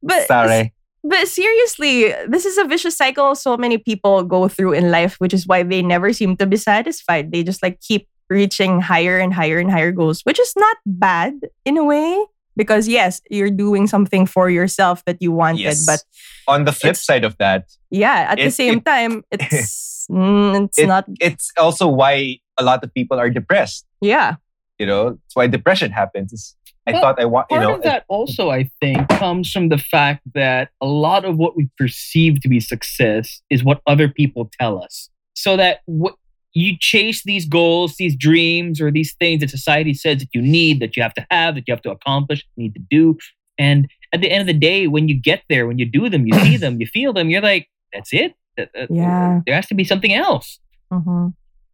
but Sorry. But seriously, this is a vicious cycle so many people go through in life, which is why they never seem to be satisfied. They just like keep reaching higher and higher and higher goals, which is not bad in a way. Because yes, you're doing something for yourself that you wanted, Yes. but On the flip side of that, yeah, at the same it- time, it's mm, it's It- not. it's also why a lot of people are depressed. Yeah, You know, it's why depression happens. It's- I Well, thought I want, you Part know, of that also, I think, comes from the fact that a lot of what we perceive to be success is what other people tell us. So that what you chase these goals, these dreams, or these things that society says that you need, that you have to have, that you have to accomplish, need to do. And at the end of the day, when you get there, when you do them, you see them, you feel them, you're like, that's it. That- that- Yeah. There has to be something else Mhm.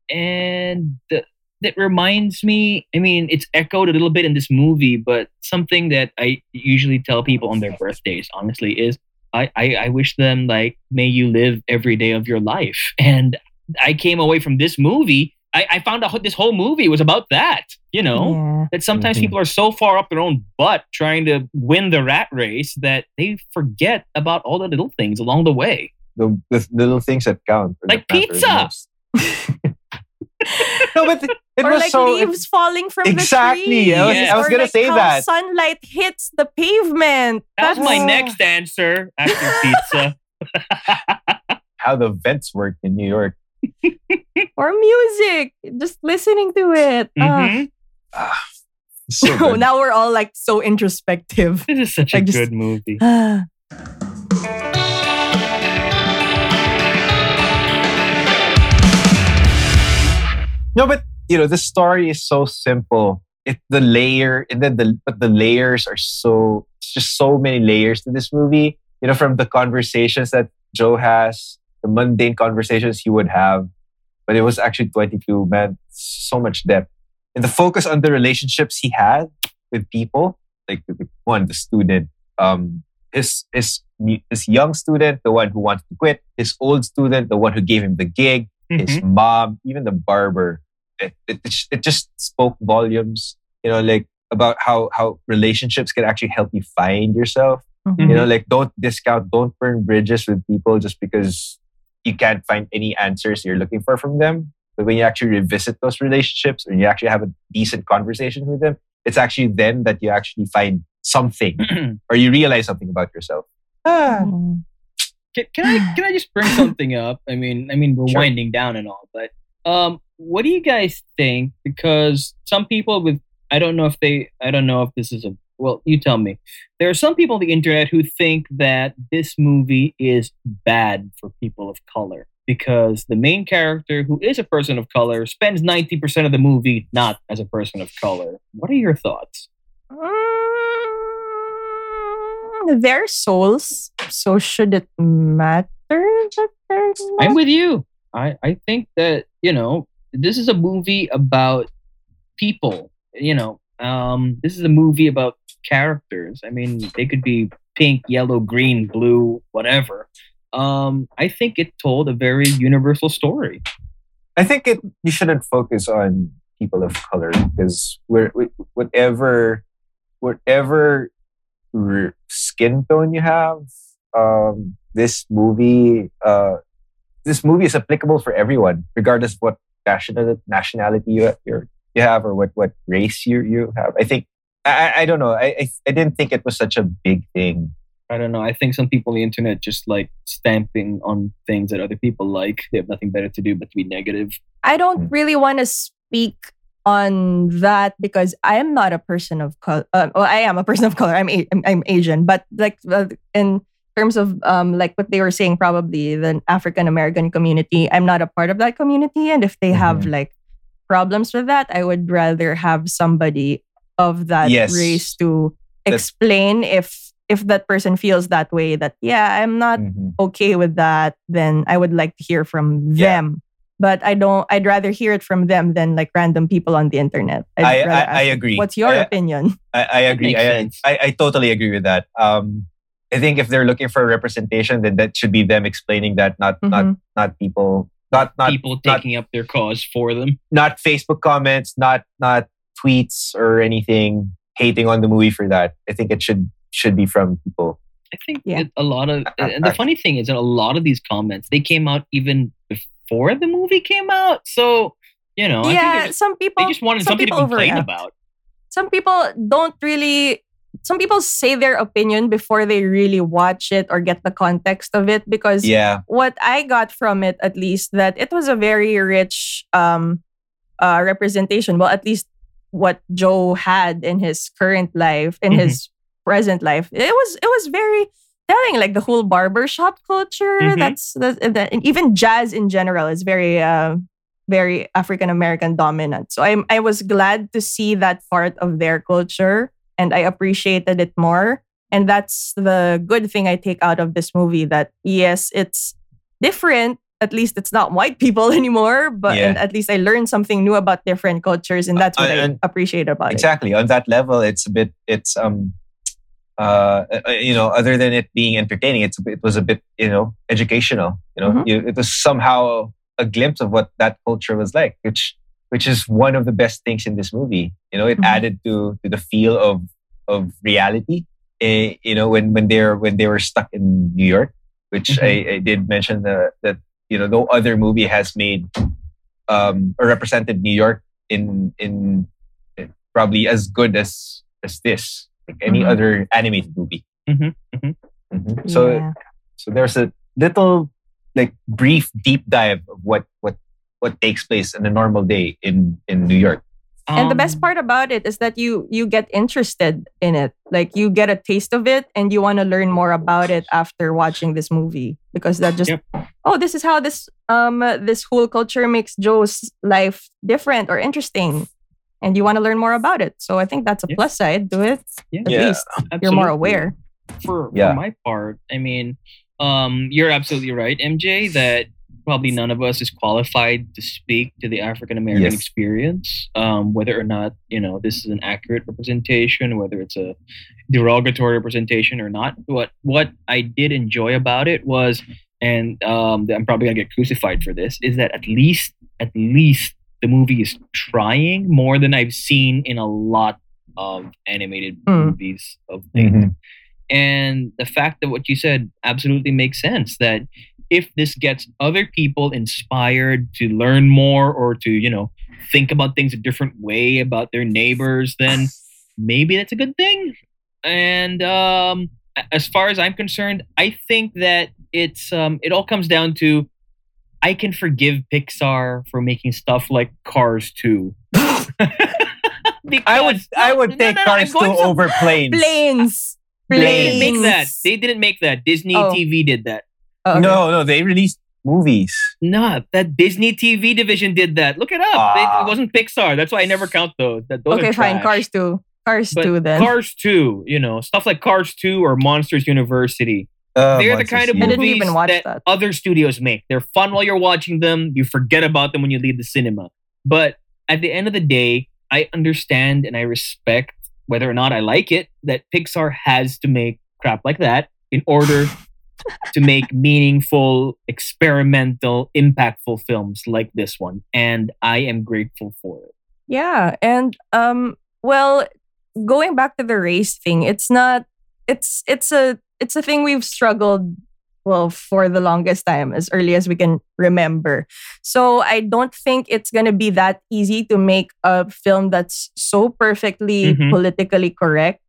and th- that reminds me i mean it's echoed a little bit in this movie but something that i usually tell people on their birthdays honestly is i i, I wish them like may you live every day of your life and i came away from this movie i, I found out this whole movie was about that you know yeah. that sometimes Mhm. people are so far up their own butt trying to win the rat race that they forget about all the little things along the way the, the little things that count. Like matter pizza! most. no, but it, it or was like so. leaves falling from Exactly, the tree. I was- I was Or gonna like say how that. Sunlight hits the pavement. That's, was my That's- next answer after pizza how the vents work in New York. Or music. Just listening to it. Ah. Mhm. It's so Oh, now we're all like so introspective. This is such I a just- good movie. No, but you know, the story is so simple. It the layer and then the but the layers are so it's just so many layers to this movie. You know, from the conversations that Joe has, the mundane conversations he would have, but it was actually 22, man, so much depth. And the focus on the relationships he had with people, like the, one, the student, um, his his his young student, the one who wanted to quit, his old student, the one who gave him the gig, his Mhm. mom, even the barber. It, it, it just spoke volumes, you know, like about how, how relationships can actually help you find yourself. Mhm. You know, like don't discount, don't burn bridges with people just because you can't find any answers you're looking for from them. But when you actually revisit those relationships and you actually have a decent conversation with them, it's actually then that you actually find something or you realize something about yourself. Mhm. Can, can I can I just bring something up? I mean, I mean, we're Sure. winding down and all, but um, what do you guys think? Because some people with I don't know if they I don't know if this is a well, you tell me. There are some people on the internet who think that this movie is bad for people of color because the main character, who is a person of color, spends ninety percent of the movie not as a person of color. What are your thoughts? Mm, Their souls. So should it matter that they're I'm with you. I, I think that, you know, this is a movie about people. You know, um, this is a movie about characters. I mean, they could be pink, yellow, green, blue, whatever. Um, I think it told a very universal story. I think it you shouldn't focus on people of color because we're, we, whatever whatever skin tone you have, um, this movie uh, this movie is applicable for everyone, regardless of what national nationality you you're, you have or what what race you you have. I think I I- I don't know. I, I I didn't think it was such a big thing. I don't know. I think some people on the internet just like stamping on things that other people like. They have nothing better to do but to be negative. I don't Mm. really want to speak on that because I am not a person of color. Uh, well, I am a person of color. I'm a- I'm, I'm Asian, but like uh, in terms of um like what they were saying, probably the African American community, I'm not a part of that community, and if they have Mhm. like problems with that, I would rather have somebody of that Yes. race to That- explain if if that person feels that way. That yeah, I'm not Mhm. okay with that, then I would like to hear from Yeah. them. But I don't. I'd rather hear it from them than like random people on the internet. I'd I- I- I agree. What's your I- opinion? I, I agree. I. I, I totally agree with that. Um, I think if they're looking for a representation, then that should be them explaining that, not not Mhm. not people, not not people not, taking up their cause for them. not Facebook comments, not not tweets or anything hating on the movie for that. I think it should should be from people. I think Yeah. a lot of, and the funny thing is that a lot of these comments they came out even before the movie came out. So You know, I think yeah, just- some people they just wanted some something to people complain overreact. about. some people don't really some people say their opinion before they really watch it or get the context of it because Yeah. what I got from it at least that it was a very rich um uh representation well at least what Joe had in his current life in Mhm. his present life it was it was very telling like the whole barbershop culture Mhm. that's that, that and even jazz in general is very uh very African American dominant so I I was glad to see that part of their culture and I appreciated it more and that's the good thing I take out of this movie that yes, it's different. At least it's not white people anymore, but Yeah. and at least I learned something new about different cultures, and that's what Uh, I appreciate about it. exactly on that level it's a bit it's um uh uh, you know other than it being entertaining it's it was a bit you know educational you know Mhm. you, it was somehow a glimpse of what that culture was like which which is one of the best things in this movie you know it Mhm. added to to the feel of of reality eh, you know when when they're when they were stuck in new york which Mhm. I, I did mention the, that you know no other movie has made um or represented new york in in probably as good as as this like any Mhm. other animated movie Mhm, mhm. Mhm. so Yeah. so there's a little like brief deep dive of what what what takes place in a normal day in in new york and the best Um, part about it is that you you get interested in it like you get a taste of it and you want to learn more about it after watching this movie because that just Yep. oh this is how this um this whole culture makes joe's life different or interesting and you want to learn more about it so i think that's a Yeah. plus side to it Yeah. at Yeah. least you're more aware for, Yeah. for my part, I mean, um, you're absolutely right, MJ, that probably none of us is qualified to speak to the African American Yes. experience, um, whether or not, you know, this is an accurate representation, whether it's a derogatory representation or not. What what I did enjoy about it was, and um, I'm probably gonna get crucified for this, is that at least at least the movie is trying more than I've seen in a lot of animated Mm. movies of things. And the fact that what you said absolutely makes sense that if this gets other people inspired to learn more or to, you know, think about things a different way about their neighbors, then maybe that's a good thing. And um, as far as I'm concerned, I think that it's um, it all comes down to I can forgive Pixar for making stuff like Cars 2. i would i would no, take no, no, cars I'm going to some- over planes planes They didn't make that. Planes. They didn't make that. Disney Oh. TV did that. Oh, okay. no no they released movies No, that Disney TV division did that. Look it up. It- Ah. it wasn't Pixar. That's why I never count those. That those okay are fine cars 2. cars But too then Cars 2, you know, stuff like Cars 2 or Monsters University. Uh, They're the kind of I University. didn't movies even watch that, that. other studios make. They're fun while you're watching them. You forget about them when you leave the cinema. But at the end of the day, I understand and I respect whether or not I like it that Pixar has to make crap like that in order to make meaningful, experimental, impactful films like this one. And I am grateful for it. Yeah, and um well, going back to the race thing, it's not it's it's a it's a thing we've struggled well for the longest time as early as we can remember. So I don't think it's going to be that easy to make a film that's so perfectly Mhm. politically correct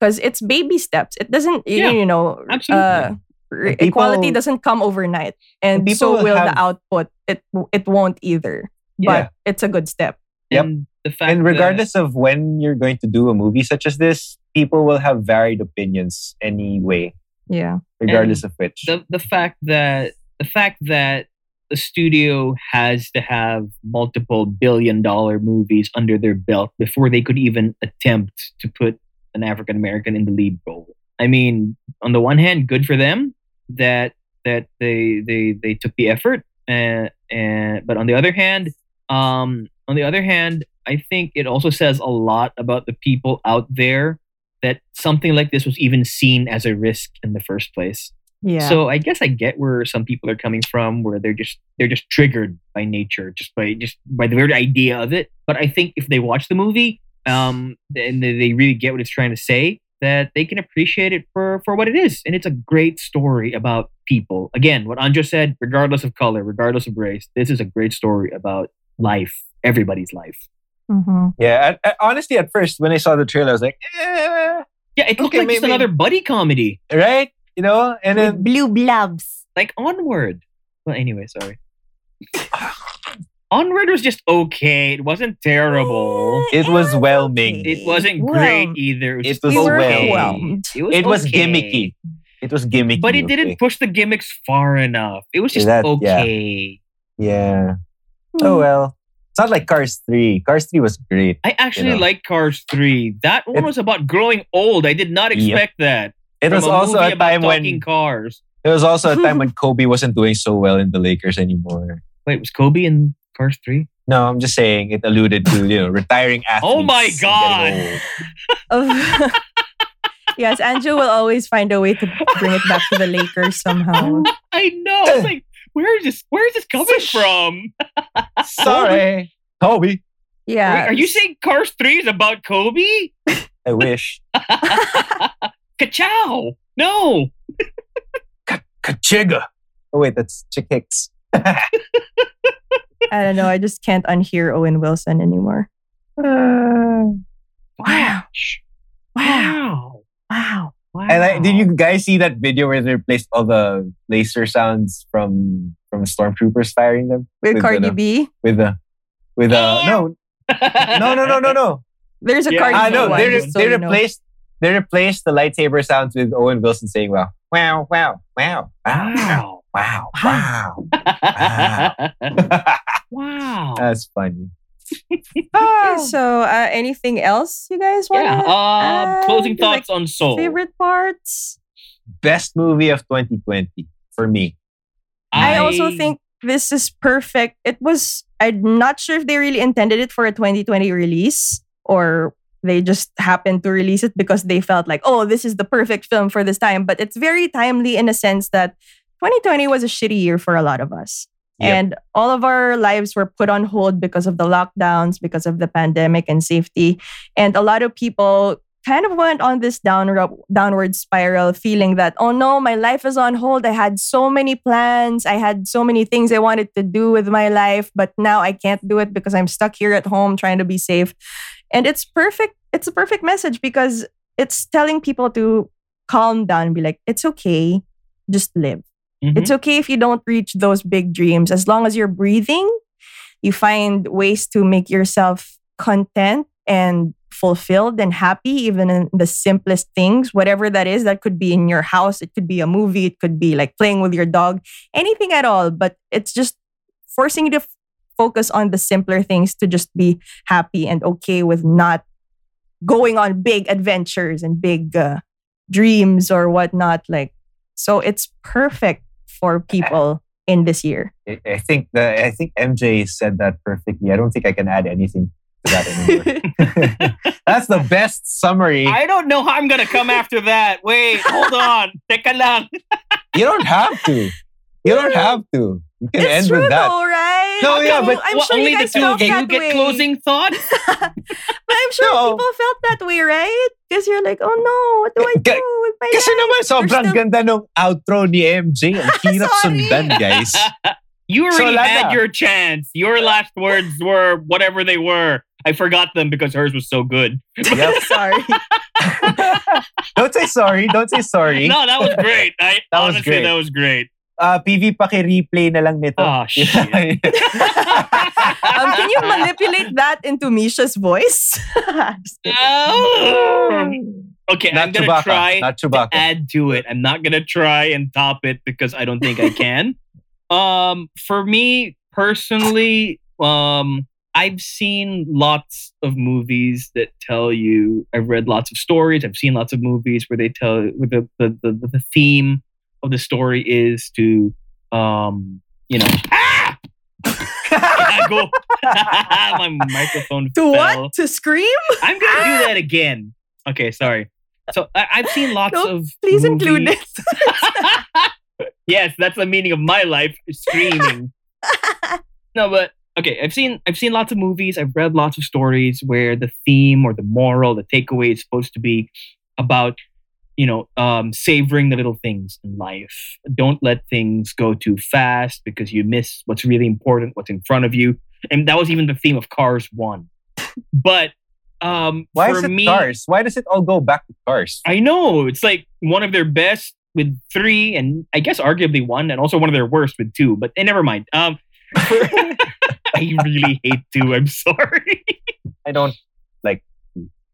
because it's baby steps. It doesn't Yeah, you know absolutely. uh, re- And people- equality doesn't come overnight and and so people will the output. It it won't either. Yeah. But it's a good step. Yep. And the fact and that- regardless of when you're going to do a movie such as this people will have varied opinions anyway Yeah. regardless of which the the fact that the fact that the studio has to have multiple billion dollar movies under their belt before they could even attempt to put an African American in the lead role. I mean, on the one hand, good for them that that they they they took the effort, and and but on the other hand, um, on the other hand, I think it also says a lot about the people out there that something like this was even seen as a risk in the first place. Yeah. So I guess I get where some people are coming from, where they're just they're just triggered by nature, just by just by the very idea of it. But I think if they watch the movie, um, and they they really get what it's trying to say, that they can appreciate it for for what it is, and it's a great story about people. Again, what Anja said, regardless of color, regardless of race, this is a great story about life, everybody's life. Mhm. Yeah, I, I- honestly, at first when I saw the trailer, I was like, eh, Yeah, it looked Okay, like just maybe- another buddy comedy, right? You know, and then Blue blobs. like Onward. Well, anyway, sorry. Onward was just okay. It wasn't terrible. It was Eh, whelming. okay. It wasn't Well, great either. It was, It was We okay. whelmed. It was, it was okay. gimmicky. It was gimmicky. But it didn't okay. push the gimmicks far enough. It was just That- yeah. okay. Yeah. Oh well. It's not like Cars 3. Cars 3 was great. I actually know. like Cars 3. That one It- was about growing old. I did not Yep. expect that. It was a also a about time when cars. it was also a time when Kobe wasn't doing so well in the Lakers anymore. Wait, was Kobe in Cars 3? No, I'm just saying it alluded to, you know, retiring oh athletes. Oh my God. getting old. Of- yes, Andrew will always find a way to bring it back to the Lakers somehow. I know. I was like, where is this? Where is this coming from? Sorry. Kobe. Yeah. Wait, are you saying Cars 3 is about Kobe? I wish. Ka-chow! No! Kachiga. Oh wait, that's Chick Hicks. I don't know. I just can't unhear Owen Wilson anymore. Wow. Wow. Wow. Wow. Wow. And I, did you guys see that video where they replaced all the laser sounds from from stormtroopers firing them With With Cardi the- B. with the with uh no no no no no no There's a Yeah. Cardi B no one. they re- so they you know. replaced they replaced the lightsaber sounds with Owen Wilson saying wow wow wow wow wow Wow. wow wow wow. that's funny Okay, so uh, anything else you guys want? yeah. Uh, uh, closing like thoughts on Soul. favorite parts? best movie of 2020 for me I, also think this is perfect. It was, I'm not sure if they really intended it for a 2020 release or they just happened to release it because they felt like, oh, this is the perfect film for this time. But it's very timely in a sense that 2020 was a shitty year for a lot of us. And all of our lives were put on hold because of the lockdowns, because of the pandemic and safety. And a lot of people kind of went on this downward spiral feeling that oh no my life is on hold. I had so many plans. I had so many things i wanted to do with my life but now i can't do it because i'm stuck here at home trying to be safe. And it's perfect it's a perfect message because it's telling people to calm down and be like it's okay. Just live Mhm. it's okay if you don't reach those big dreams. As long as you're breathing, you find ways to make yourself content and fulfilled and happy, even in the simplest things, whatever that is. That could be in your house, it could be a movie, it could be like playing with your dog, anything at all. But it's just forcing you to f- focus on the simpler things to just be happy and okay with not going on big adventures and big uh, dreams or whatnot. Like, so it's perfect for eh. people in this year. I I think the I think MJ said that perfectly. I don't think I can add anything to that anymore. That's the best summary. I don't know how I'm gonna come after that. Wait, hold on. Teka lang. You don't have to. You don't have to. You can it's end true with that. though, right? No, yeah, well, but I'm What, sure only you guys the two felt of you get way. closing thoughts? but I'm sure No. people felt that way, right? Because you're like, oh no, what do I do with my Kasi life? naman, sobrang still- ganda nung outro ni MJ. Ang hirap Sorry. sundan, guys. you So, already Lana. had your chance. Your last words were whatever they were. I forgot them because hers was so good. Yep. Sorry. Don't say sorry. Don't say sorry. No, that was great. I That was honestly great. that was great. Uh, PV, paki-replay na lang nito. Oh shit. Um, can you manipulate that into Misha's voice? Just kidding. Oh. okay, I'm Not gonna Chewbacca. try Not to add to it. I'm not gonna try and top it because I don't think I can. um, for me personally, um, I've seen lots of movies that tell you. I've read lots of stories. I've seen lots of movies where they tell where the the the, the theme of the story is to, um, you know, ah, Gago. my microphone to fell. what? To scream? I'm gonna do that again. Okay, sorry. So I, I've seen lots No, of. Please include this. yes, that's the meaning of my life: screaming. no, but okay. I've seen I've seen lots of movies. I've read lots of stories where the theme or the moral, the takeaway is supposed to be about you know um, savoring the little things in life. Don't let things go too fast because you miss what's really important, what's in front of you. and that was even the theme of Cars One. But um, Why for is it me, Cars? Why does it all go back to Cars? I know it's like one of their best with three, and I guess arguably one, and also one of their worst with two. But eh, never mind. Um, for, I really hate two. I'm sorry. I don't like.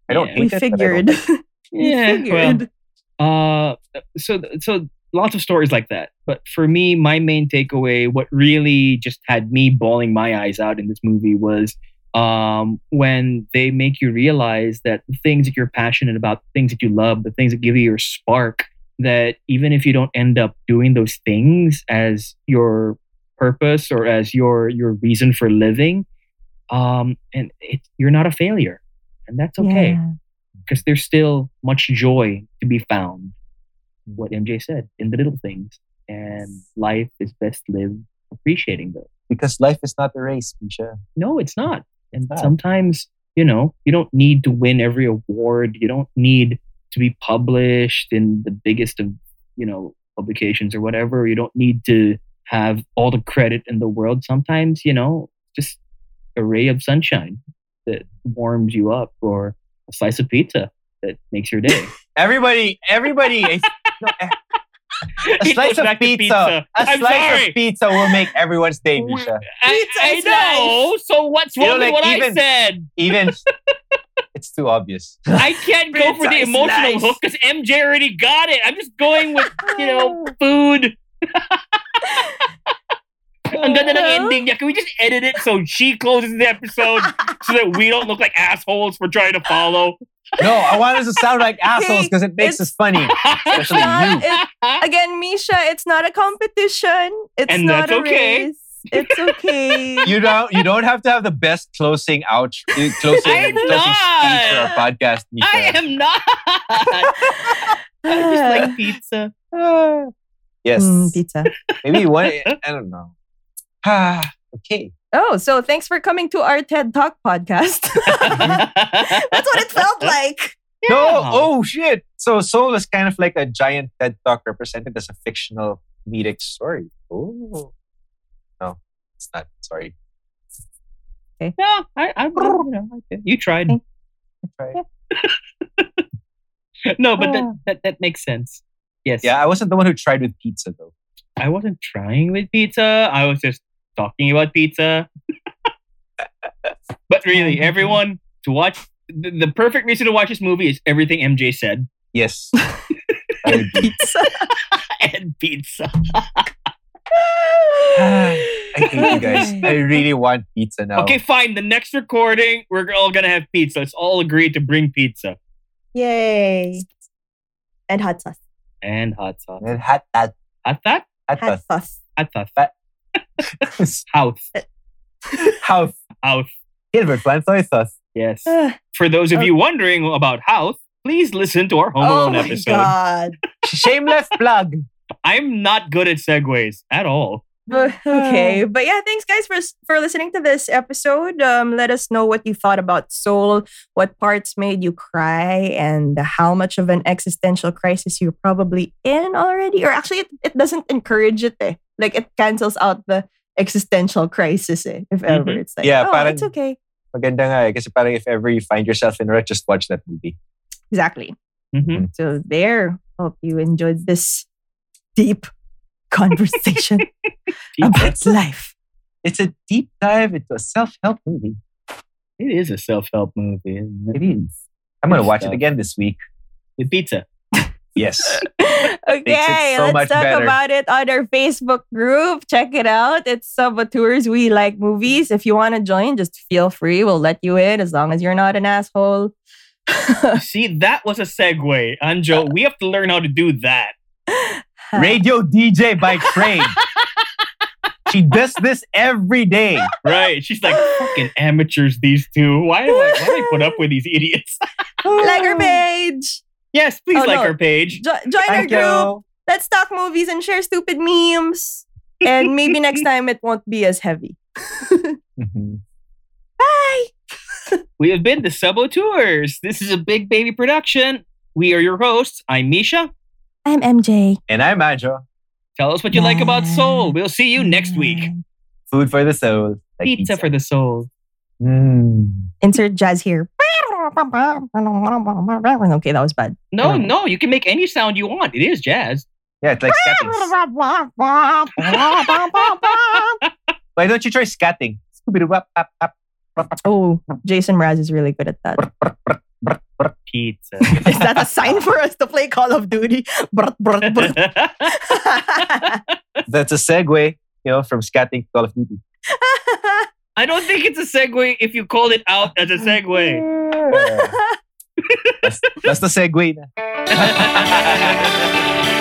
I don't Yeah. hate we it. but I don't figured. like it. we Yeah, figured. Uh, so so lots of stories like that. But for me, my main takeaway, what really just had me bawling my eyes out in this movie was um, when they make you realize that the things that you're passionate about, the things that you love, the things that give you your spark, that even if you don't end up doing those things as your purpose or as your your reason for living, um, and it, you're not a failure, and that's okay Yeah. Because there's still much joy to be found. What MJ said in the little things, and life is best lived appreciating those. because life is not a race, Misha. No, it's not. And not. sometimes, you know, you don't need to win every award. You don't need to be published in the biggest of, you know, publications or whatever. You don't need to have all the credit in the world. Sometimes, you know, just a ray of sunshine that warms you up or a slice of pizza that makes your day. Everybody, everybody. I- no, eh, a slice of back to pizza. pizza. A I'm slice sorry. of pizza will make everyone's day, Misha. I, Pizza I is know. So what's You know, wrong with like, what I even- said? Even it's too obvious. I can't go for the emotional nice. hook because MJ already got it. I'm just going with, you know, food. Ang ganda ng ending niya. Can we just edit it so she closes the episode so that we don't look like assholes for trying to follow? No, I want us to sound like assholes because it makes us funny. Especially not, you. it- again, Misha, it's not a competition. It's And not that's a okay. race. It's okay. You don't. You don't have to have the best closing out, uh, closing, I'm closing speech for our not. podcast. Misha. I am not. I just like pizza. Yes. Mm, pizza. Maybe one. I don't know. Ah, okay. Oh, so thanks for coming to our TED Talk podcast. That's what it felt like. No. Oh shit. So Soul is kind of like a giant TED Talk represented as a fictional comedic story. Oh. No, it's not. Sorry. Okay. No, I, I, you, know, I- you tried. Okay. Right. No, but that, Ah. that that makes sense. Yes. Yeah, I wasn't the one who tried with pizza though. I wasn't trying with pizza. I was just talking about pizza. but really, everyone to watch the, the perfect reason to watch this movie is everything MJ said Yes. and. Pizza. and pizza. I hate you guys. I really want pizza now. Okay, fine. The next recording, we're all gonna have pizza. Let's all agree to bring pizza Yay. And hot sauce. and hot sauce. And hot hot Hot that? hot Hot sauce. Hot sauce. sauce. House. House. House. Gilbert plant soy sauce. Yes. Ah, For those of Oh. you wondering about house, please listen to our Home Alone episode. oh my episode. god. Shameless plug. I'm not good at segues at all. But, okay, but yeah, thanks guys for for listening to this episode. Um, let us know what you thought about Soul, what parts made you cry, and how much of an existential crisis you're probably in already. Or actually, it, it doesn't encourage it. Eh. Like it cancels out the existential crisis. Eh, if ever Mhm. it's like, Yeah, oh, parang- it's okay. Maganda nga eh. Kasi parang if ever you find yourself in a rut, just watch that movie. Exactly. Mhm. So there. Hope you enjoyed this deep conversation about It's a, life. it's a deep dive into a self-help movie. It is a self-help movie, isn't it? It is. I'm going to watch stuff. it again this week. With pizza. Yes. okay, so let's talk better. about it on our Facebook group. Check it out. It's Saboteurs We Like Movies. If you want to join, just feel free. We'll let you in as long as you're not an asshole. See, that was a segue, Anjo. We have to learn how to do that. Radio DJ by trade. she does this every day. Right? She's like, fucking amateurs, these two. Why do I, why do I put up with these idiots? like our page. yes, please Oh, like no. our page. Jo- join our group. you. Let's talk movies and share stupid memes. And maybe next time it won't be as heavy. Mhm. Bye. We have been the Saboteurs. This is a big baby production. We are your hosts. I'm Misha. I'm MJ. And I'm Anjo. Tell us what you like about Soul. We'll see you next week. Food for the soul. Like pizza, for the soul. Mm. Insert jazz here. Okay, that was bad. No, no, you can make any sound you want. It is jazz. Yeah, it's like scatting. Why don't you try scatting? Oh, Jason Mraz is really good at that. Pizza. Is that a sign for us to play Call of Duty? Brut, brut, brut. That's a segue, you know, from scatting to Call of Duty. I don't think it's a segue if you call it out as a segue. that's, that's the segue na.